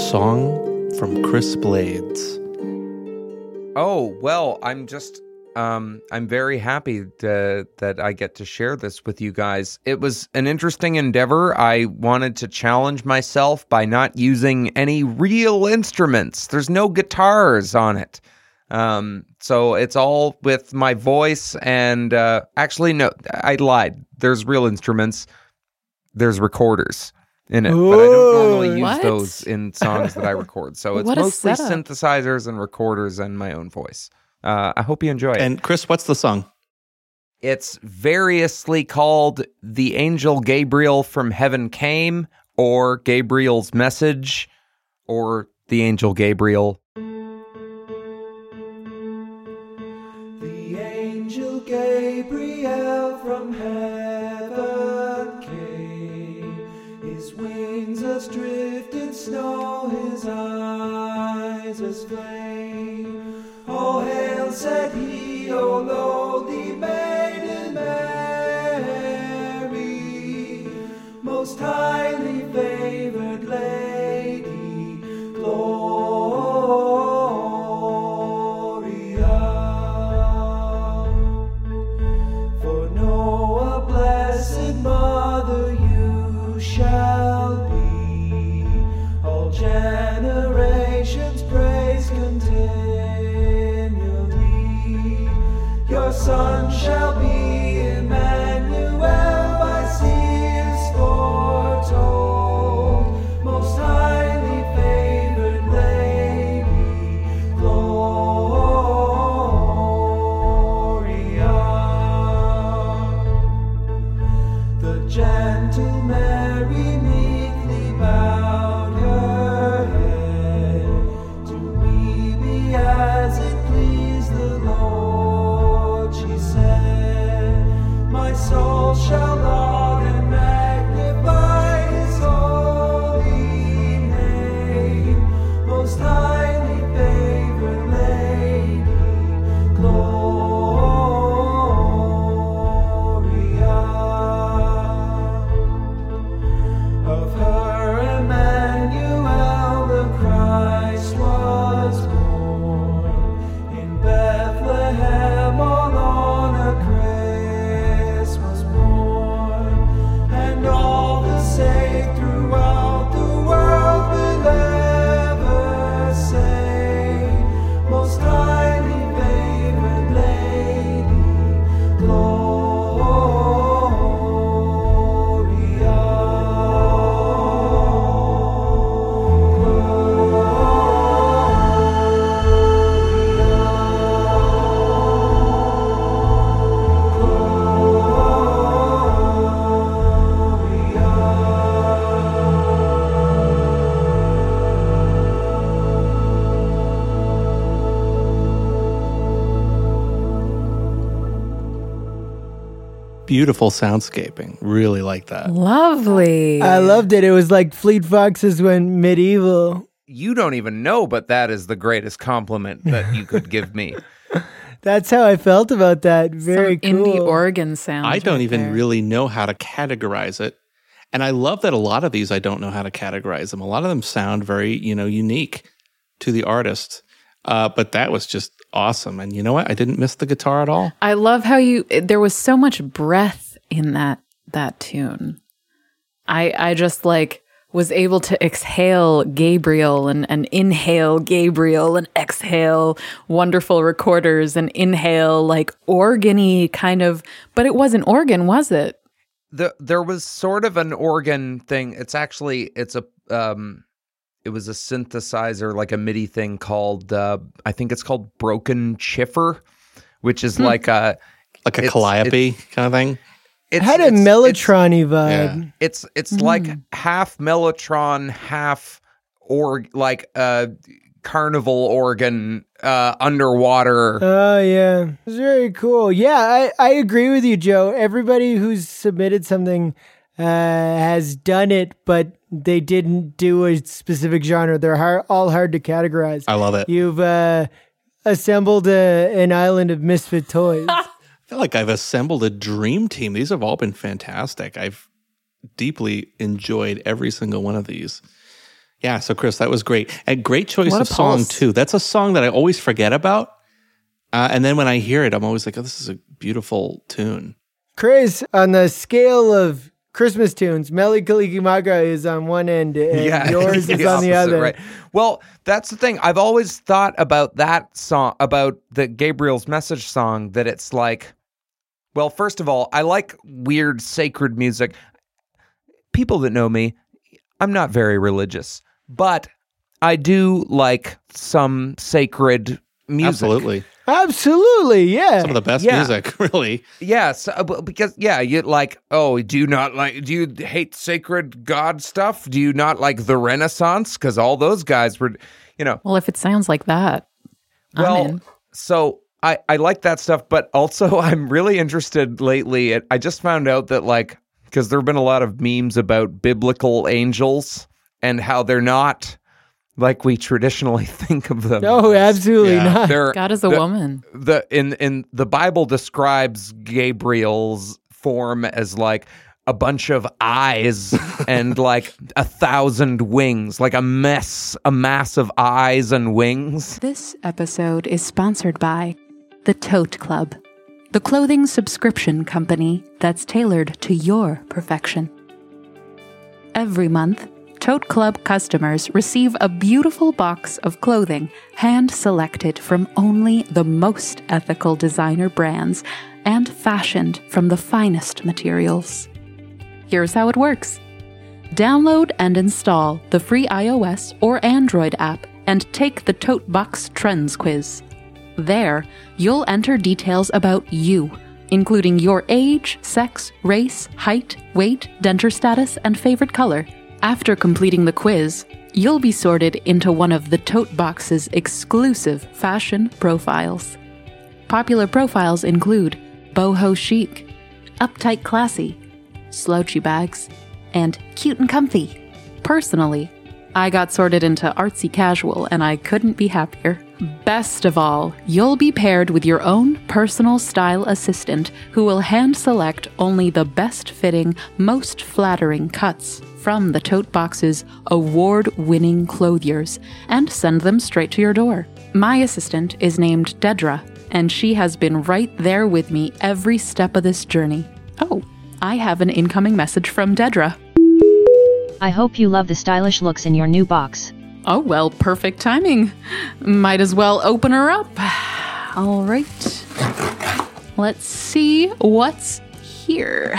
Song from Chris Blades. Oh, well, I'm just um I'm very happy to, that I get to share this with you guys. It was an interesting endeavor. I wanted to challenge myself by not using any real instruments. There's no guitars on it. Um so it's all with my voice and uh actually no, I lied. There's real instruments. There's recorders in it, but I don't normally use What? those in songs that I record. So it's mostly setup. synthesizers and recorders and my own voice. Uh, I hope you enjoy it. And Chris, what's the song? It's variously called The Angel Gabriel from Heaven Came, or Gabriel's Message, or The Angel Gabriel. Said he, oh, O lowly Beautiful soundscaping. Really like that. Lovely. I loved it. It was like Fleet Foxes went medieval. You don't even know, but that is the greatest compliment that you could give me. That's how I felt about that. Very Some cool. indie organ sound. I don't right even there. really know how to categorize it. And I love that a lot of these I don't know how to categorize them. A lot of them sound very, you know, unique to the artist. Uh, but that was just awesome. And you know what? I didn't miss the guitar at all. I love how you there was so much breath in that that tune. I I just like was able to exhale Gabriel and, and inhale Gabriel and exhale wonderful recorders and inhale like organy kind of but it wasn't organ, was it? the there was sort of an organ thing. It's actually it's a um it was a synthesizer like a MIDI thing called uh I think it's called Broken Chiffer, which is like a Like a It's- calliope kind of thing. It had a it's- Mellotron vibe. It's it's like half Mellotron, half or like a carnival organ uh underwater. Oh yeah, it's very cool. Yeah, I, I agree with you, Joe. Everybody who's submitted something uh, has done it, but they didn't do a specific genre. They're har all hard to categorize. I love it. You've uh, assembled a, an island of misfit toys. I feel like I've assembled a dream team. These have all been fantastic. I've deeply enjoyed every single one of these. Yeah, so Chris, that was great. And great choice What of song pulse. too. That's a song that I always forget about. Uh, and then when I hear it, I'm always like, oh, this is a beautiful tune. Chris, on the scale of Christmas tunes, Mele Kalikimaka is on one end and yours is on the other. Right. Well, that's the thing. I've always thought about that song, about the Gabriel's message song, that it's like, well, first of all, I like weird sacred music. People that know me, I'm not very religious, but I do like some sacred music. Absolutely. Absolutely, yeah. Some of the best Yeah. music, really. Yes, uh, b- because yeah, you like. Oh, do you not like? Do you hate sacred God stuff? Do you not like the Renaissance? Because all those guys were, you know. Well, if it sounds like that, I'm Well, in. so I I like that stuff, but also I'm really interested lately. At, I just found out that like because there have been a lot of memes about biblical angels and how they're not like we traditionally think of them. No, absolutely not. They're God is a the- woman. the in in the Bible describes Gabriel's form as like a bunch of eyes and like a thousand wings, like a mess, a mass of eyes and wings. This episode is sponsored by The Tote Club, the clothing subscription company that's tailored to your perfection. Every month, Tote Club customers receive a beautiful box of clothing hand selected from only the most ethical designer brands and fashioned from the finest materials. Here's how it works. Download and install the free iOS or Android app and take the Tote Box Trends quiz. There, you'll enter details about you, including your age, sex, race, height, weight, denture status, and favorite color. After completing the quiz, you'll be sorted into one of the Tote Box's exclusive fashion profiles. Popular profiles include boho chic, uptight classy, slouchy bags, and cute and comfy. Personally, I got sorted into artsy casual and I couldn't be happier. Best of all, you'll be paired with your own personal style assistant who will hand select only the best fitting, most flattering cuts from the Tote Box's award winning clothiers and send them straight to your door. My assistant is named Dedra, and she has been right there with me every step of this journey. Oh, I have an incoming message from Dedra. I hope you love the stylish looks in your new box. Oh, well, perfect timing. Might as well open her up. All right. Let's see what's here.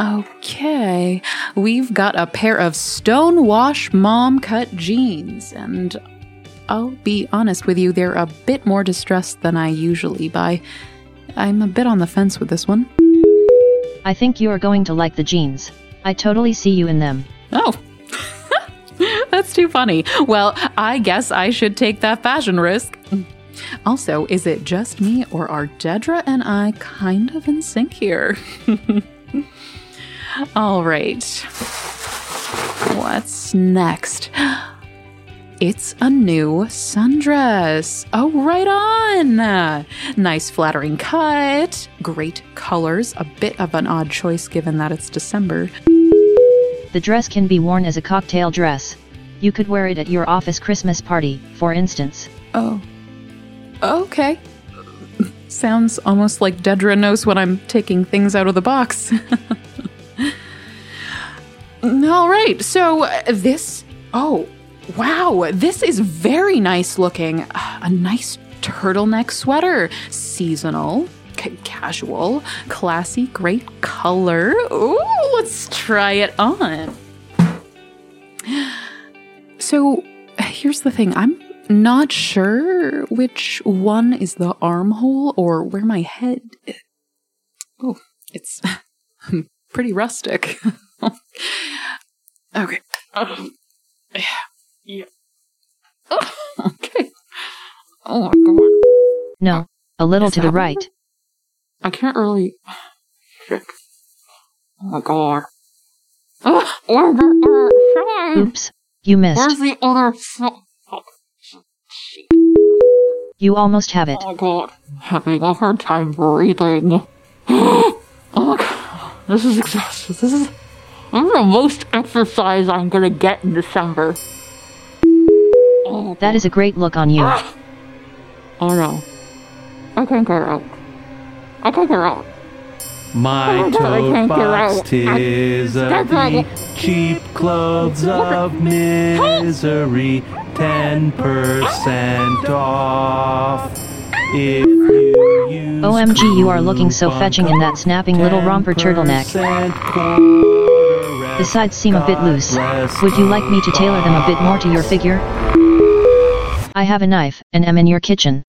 Okay, we've got a pair of stonewash mom cut jeans, and I'll be honest with you, they're a bit more distressed than I usually buy. I'm a bit on the fence with this one. I think you are going to like the jeans. I totally see you in them. Oh. That's too funny. Well, I guess I should take that fashion risk. Also, is it just me or are Dedra and I kind of in sync here? All right. What's next? it's a new sundress. Oh, right on. Nice flattering cut, great colors, a bit of an odd choice given that it's December. The dress can be worn as a cocktail dress. You could wear it at your office Christmas party, for instance. Oh. Okay. Sounds almost like Dedra knows when I'm taking things out of the box. All right, so uh, this. Oh, wow, this is very nice looking. A nice turtleneck sweater. Seasonal, ca- casual, classy, great color. Ooh, let's try it on. So here's the thing I'm not sure which one is the armhole or where my head. Oh, it's pretty rustic. okay. Um, yeah. yeah. Oh, okay. Oh my god. No, a little Is to the that right. I can't really. Shit. Oh my god. Oh, where's the other side? Oops, you missed. Where's the other side? You almost have it. Oh god. Having a hard time breathing. oh my god. This is exhausting. This is. This is the most exercise I'm gonna get in December. Oh, That is a great look on you. Ah! oh no. I can't get out. I can't get out. My Oh, God, tote box out. tis a That's cheap clothes of misery, ten percent off. If you use OMG, you are looking so fetching in that snapping little romper turtleneck. The sides seem a bit loose. Would you like me to tailor them a bit more to your figure? I have a knife and am in your kitchen.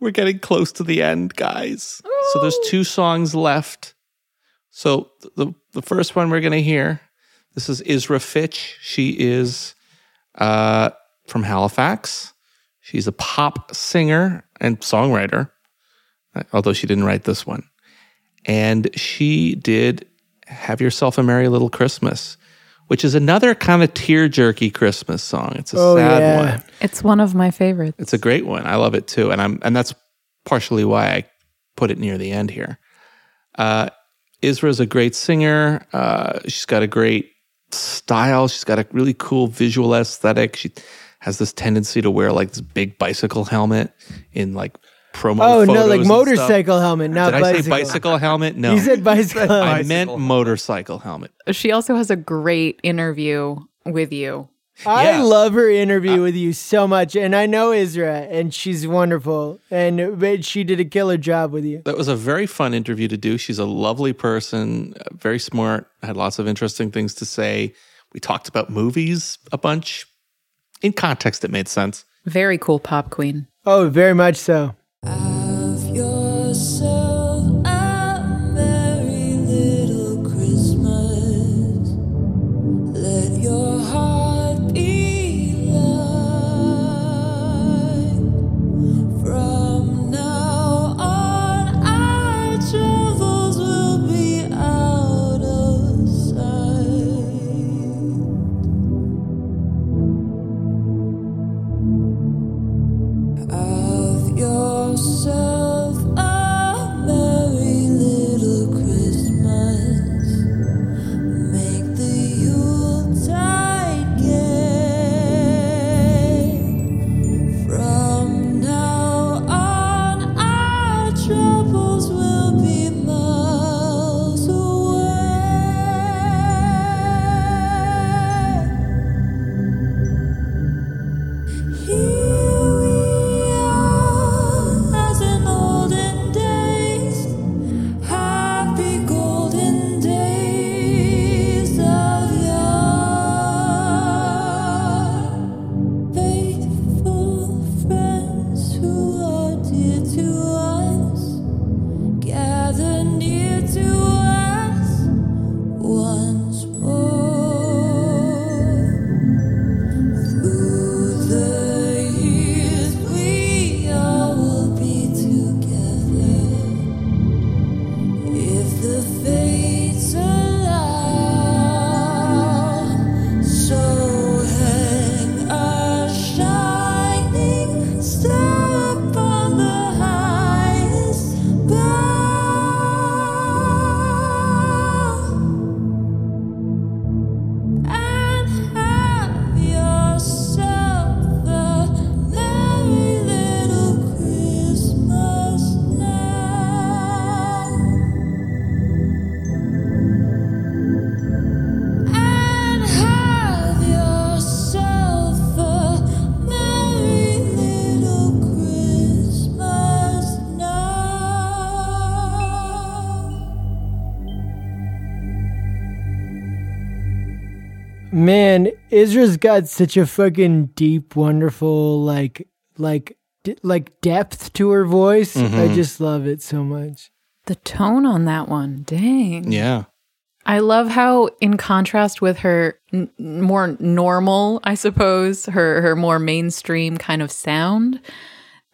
We're getting close to the end, guys. So there's two songs left. So the the first one we're gonna hear, this is Isra Fitch. She is uh, from Halifax. She's a pop singer and songwriter, although she didn't write this one. And she did "Have Yourself a Merry Little Christmas," which is another kind of tear jerky Christmas song. It's a Oh, sad yeah. one. It's one of my favorites. It's a great one. I love it too, and I'm and that's partially why I put it near the end here. Uh, Isra's a great singer. Uh, she's got a great style. She's got a really cool visual aesthetic. She has this tendency to wear like this big bicycle helmet in like promo. Oh no, like and stuff. motorcycle helmet, not Did bicycle. I say bicycle helmet? No, You said bicycle. I meant motorcycle helmet. She also has a great interview with you. I Yeah. love her Uh, interview with you so much, and I know Isra, and she's wonderful, and but she did a killer job with you. That was a very fun interview to do. She's a lovely person, uh, very smart, had lots of interesting things to say. We talked about movies a bunch. In context, it made sense. Very cool pop queen. Oh, very much so. yourself Man, Isra's got such a fucking deep, wonderful, like, like, d- like depth to her voice. I Mhm. just love it so much. The tone on that one, dang. Yeah. I love how, in contrast with her n- more normal, I suppose, her her more mainstream kind of sound,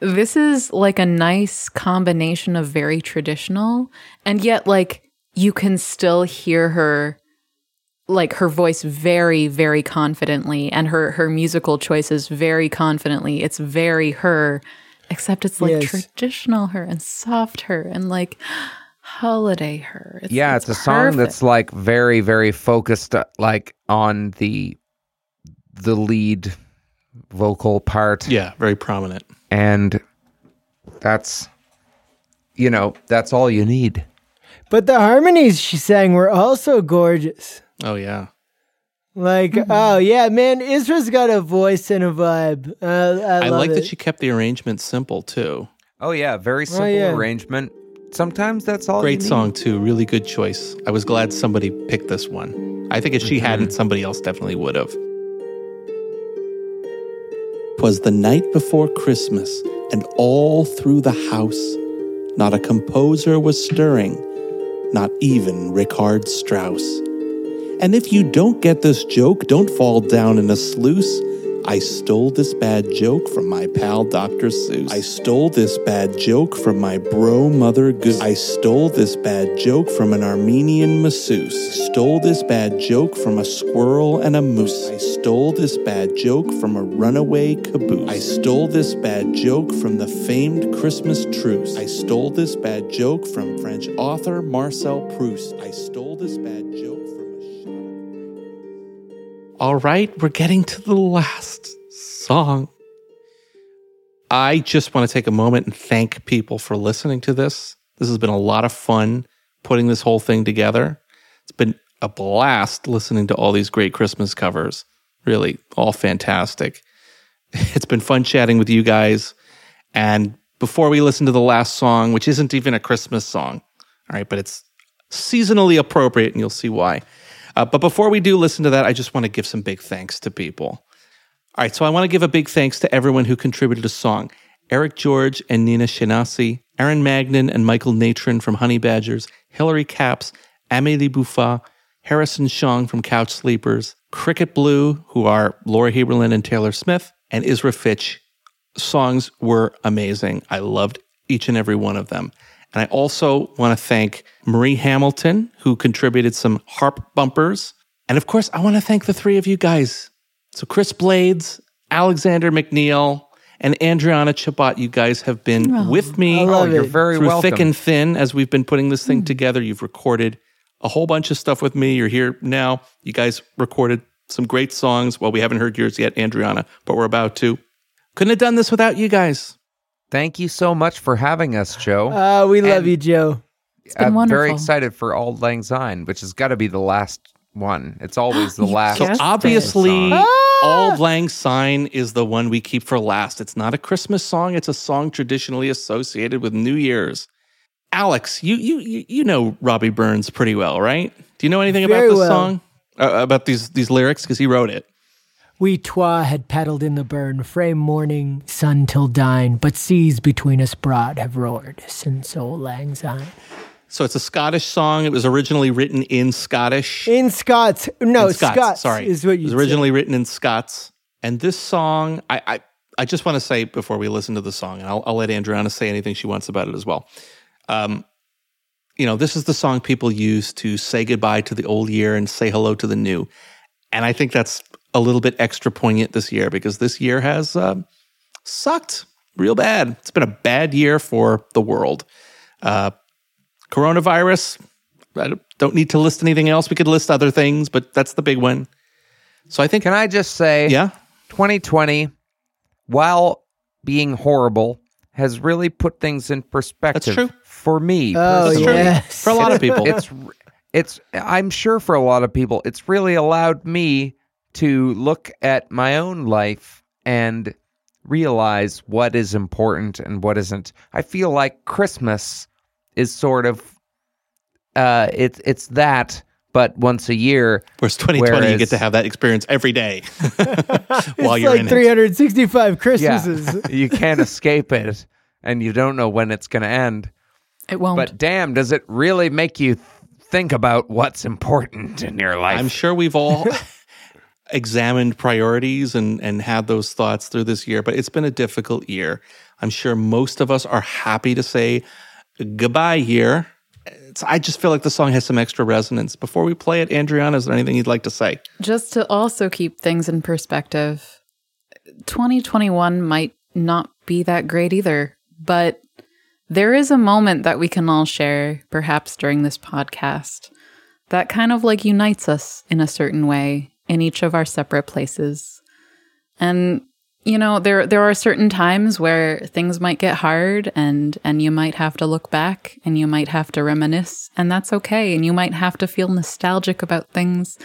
this is like a nice combination of very traditional and yet like you can still hear her like her voice very very confidently and her her musical choices very confidently. It's very her except it's like Yes. traditional her and soft her and like holiday her. It's, yeah, it's, a song that's like very, very focused, uh, like on the the lead vocal part. Yeah, very prominent. And that's, you know, that's all you need. But the harmonies she sang were also gorgeous. Oh yeah. Like, Mm-hmm. oh yeah, man, Isra's got a voice and a vibe. Uh, I, I, love like it. that she kept the arrangement simple too. Oh yeah, very simple yeah. arrangement. Sometimes that's all. you Great need. song too. Really good choice. I was glad somebody picked this one. I think if she hadn't, somebody else definitely would have. Twas the night before Christmas, and all through the house, not a composer was stirring, not even Richard Strauss. And if you don't get this joke, don't fall down in a sluice. I stole this bad joke from my pal Dr. Seuss. I stole this bad joke from my bro Mother Goose. I stole this bad joke from an Armenian masseuse. Stole this bad joke from a squirrel and a moose. I stole this bad joke from a runaway caboose. I stole this bad joke from the famed Christmas truce. I stole this bad joke from French author Marcel Proust. I stole this bad joke all right, we're getting to the last song. I just want to take a moment and thank people for listening to this. This has been a lot of fun putting this whole thing together. It's been a blast listening to all these great Christmas covers. Really, all fantastic. It's been fun chatting with you guys. And before we listen to the last song, which isn't even a Christmas song, all right, but it's seasonally appropriate, and you'll see why. Uh, but before we do listen to that, I just want to give some big thanks to people. All right, so I want to give a big thanks to everyone who contributed a song Eric George and Nina Shinasi, Aaron Magnan and Michael Natron from Honey Badgers, Hillary Caps, Amélie Buffa, Harrison Shong from Couch Sleepers, Cricket Blue, who are Laura Heberlin and Taylor Smith, and Isra Fitch. Songs were amazing. I loved each and every one of them. And I also want to thank Marie Hamilton, who contributed some harp bumpers. And of course, I want to thank the three of you guys. So, Chris Blades, Alexander McNeil, and Andriana Chabot, you guys have been oh, with me I love Oh, you're it. very through welcome. thick and thin as we've been putting this thing hmm. together. You've recorded a whole bunch of stuff with me. You're here now. You guys recorded some great songs. Well, we haven't heard yours yet, Andriana, but we're about to. Couldn't have done this without you guys. Thank you so much for having us, Joe. Uh, we love And- you, Joe. been I'm very excited for Auld Lang Syne, which has got to be the last one. It's always the last. So obviously, Ah! Auld Lang Syne is the one we keep for last. It's not a Christmas song. It's a song traditionally associated with New Year's. Alex, you you you, you know Robbie Burns pretty well, right? Do you know anything Very about this well. song? Uh, about these these lyrics because he wrote it. We twa had paddled in the burn, frame morning, sun till dine, but seas between us broad have roared since auld lang syne. So it's a Scottish song. It was originally written in Scottish. In Scots, no, in Scots, Scots, sorry, is what you. it was originally written in Scots. And this song, I, I, I just want to say before we listen to the song, and I'll, I'll let Andriana say anything she wants about it as well. Um, you know, this is the song people use to say goodbye to the old year and say hello to the new. And I think that's a little bit extra poignant this year because this year has um, sucked real bad. It's been a bad year for the world. Uh, coronavirus, I don't- don't need to list anything else. We could list other things, but that's the big one. So I think, Can I just say, yeah, 2020, while being horrible, has really put things in perspective. true. For me, Oh, That's true. personally. yes. for a lot of people. it's it's i'm sure for a lot of people it's really allowed me to look at my own life and realize what is important and what isn't i feel like christmas is sort of uh it's it's that but once a year. Whereas 2020, you get to have that experience every day while it's you're like in it. 365 Christmases. Yeah, you can't escape it, and you don't know when it's going to end. It won't. But damn, does it really make you think about what's important in your life? I'm sure we've all examined priorities and and had those thoughts through this year, but it's been a difficult year. I'm sure most of us are happy to say goodbye here. It's, I just feel like the song has some extra resonance. Before we play it, Andriana, is there anything you'd like to say? Just to also keep things in perspective, 2021 might not be that great either, but there is a moment that we can all share, perhaps during this podcast, that kind of like unites us in a certain way in each of our separate places. And you know, there there are certain times where things might get hard and and you might have to look back and you might have to reminisce and that's okay and you might have to feel nostalgic about things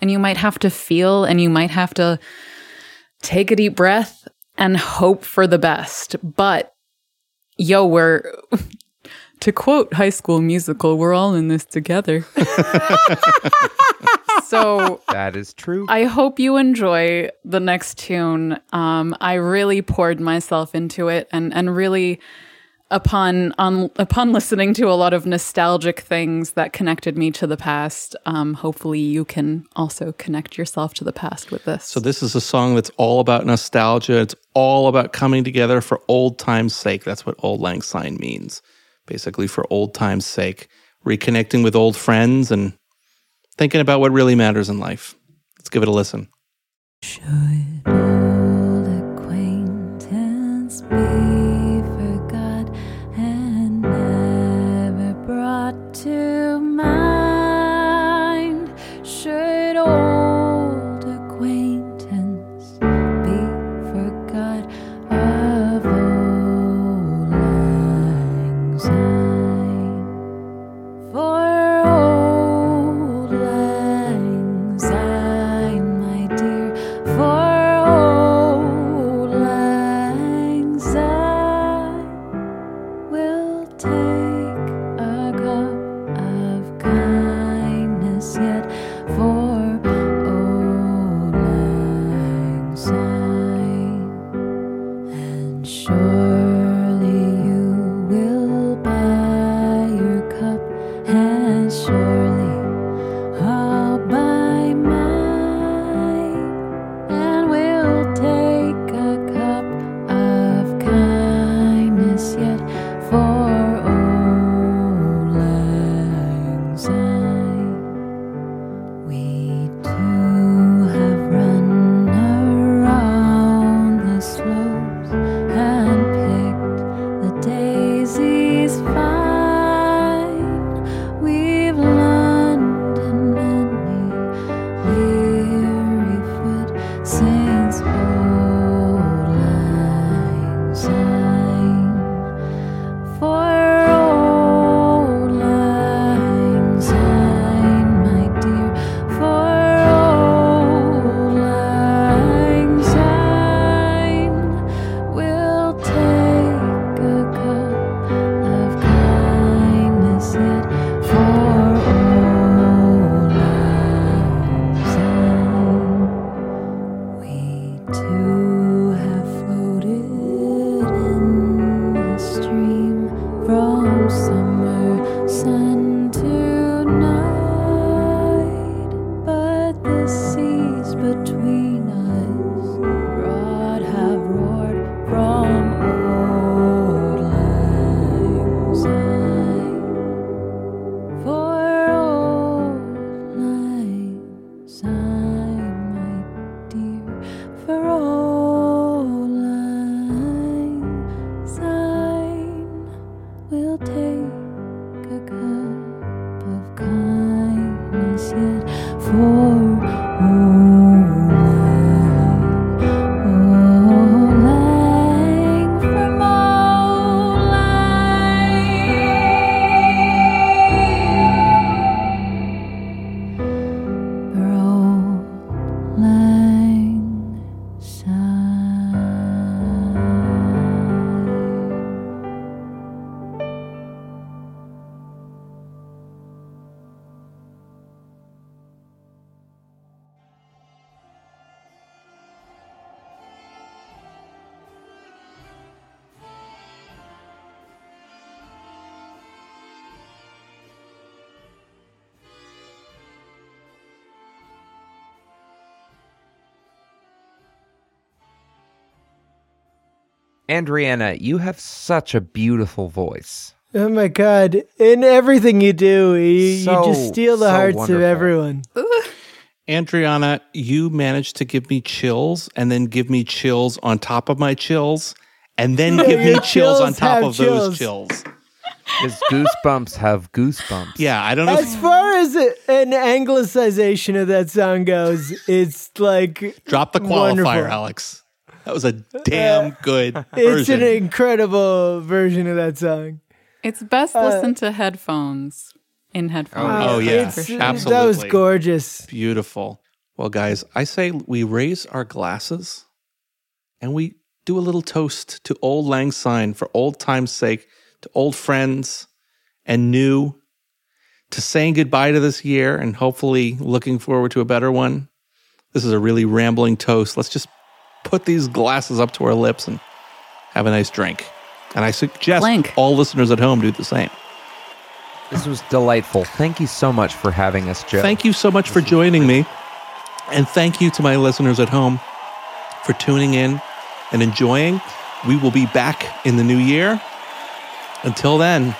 and you might have to feel and you might have to take a deep breath and hope for the best. But yo, we're to quote High School Musical, we're all in this together. so that is true. I hope you enjoy the next tune. Um, I really poured myself into it, and and really, upon on, upon listening to a lot of nostalgic things that connected me to the past. Um, hopefully, you can also connect yourself to the past with this. So this is a song that's all about nostalgia. It's all about coming together for old times' sake. That's what Auld Lang Syne means. Basically, for old times' sake, reconnecting with old friends and thinking about what really matters in life. Let's give it a listen. Old Andriana, you have such a beautiful voice. Oh my god! In everything you do, you, you just steal the so hearts wonderful. of everyone. Andriana, you managed to give me chills and then give me chills on top of my chills and then No, give me your chills on top have of those chills. chills. His goosebumps have goosebumps. Yeah, I don't know. As far as an anglicization of that song goes, it's like Drop the qualifier, wonderful. Alex. That was a damn good It's version. an incredible version of that song. It's best Uh, listened to headphones in headphones. Oh, yeah, for It's- sure. That was Absolutely. gorgeous. Beautiful. Well, guys, I say we raise our glasses and we do a little toast to auld Lang Syne for old time's sake, to old friends and new, to saying goodbye to this year and hopefully looking forward to a better one. This is a really rambling toast. Let's just put these glasses up to our lips and have a nice drink. And I suggest Clink. all listeners at home do the same. This was delightful. Thank you so much for having us, Joe. Thank you so much for joining me. And thank you to my listeners at home for tuning in and enjoying. We will be back in the new year. Until then,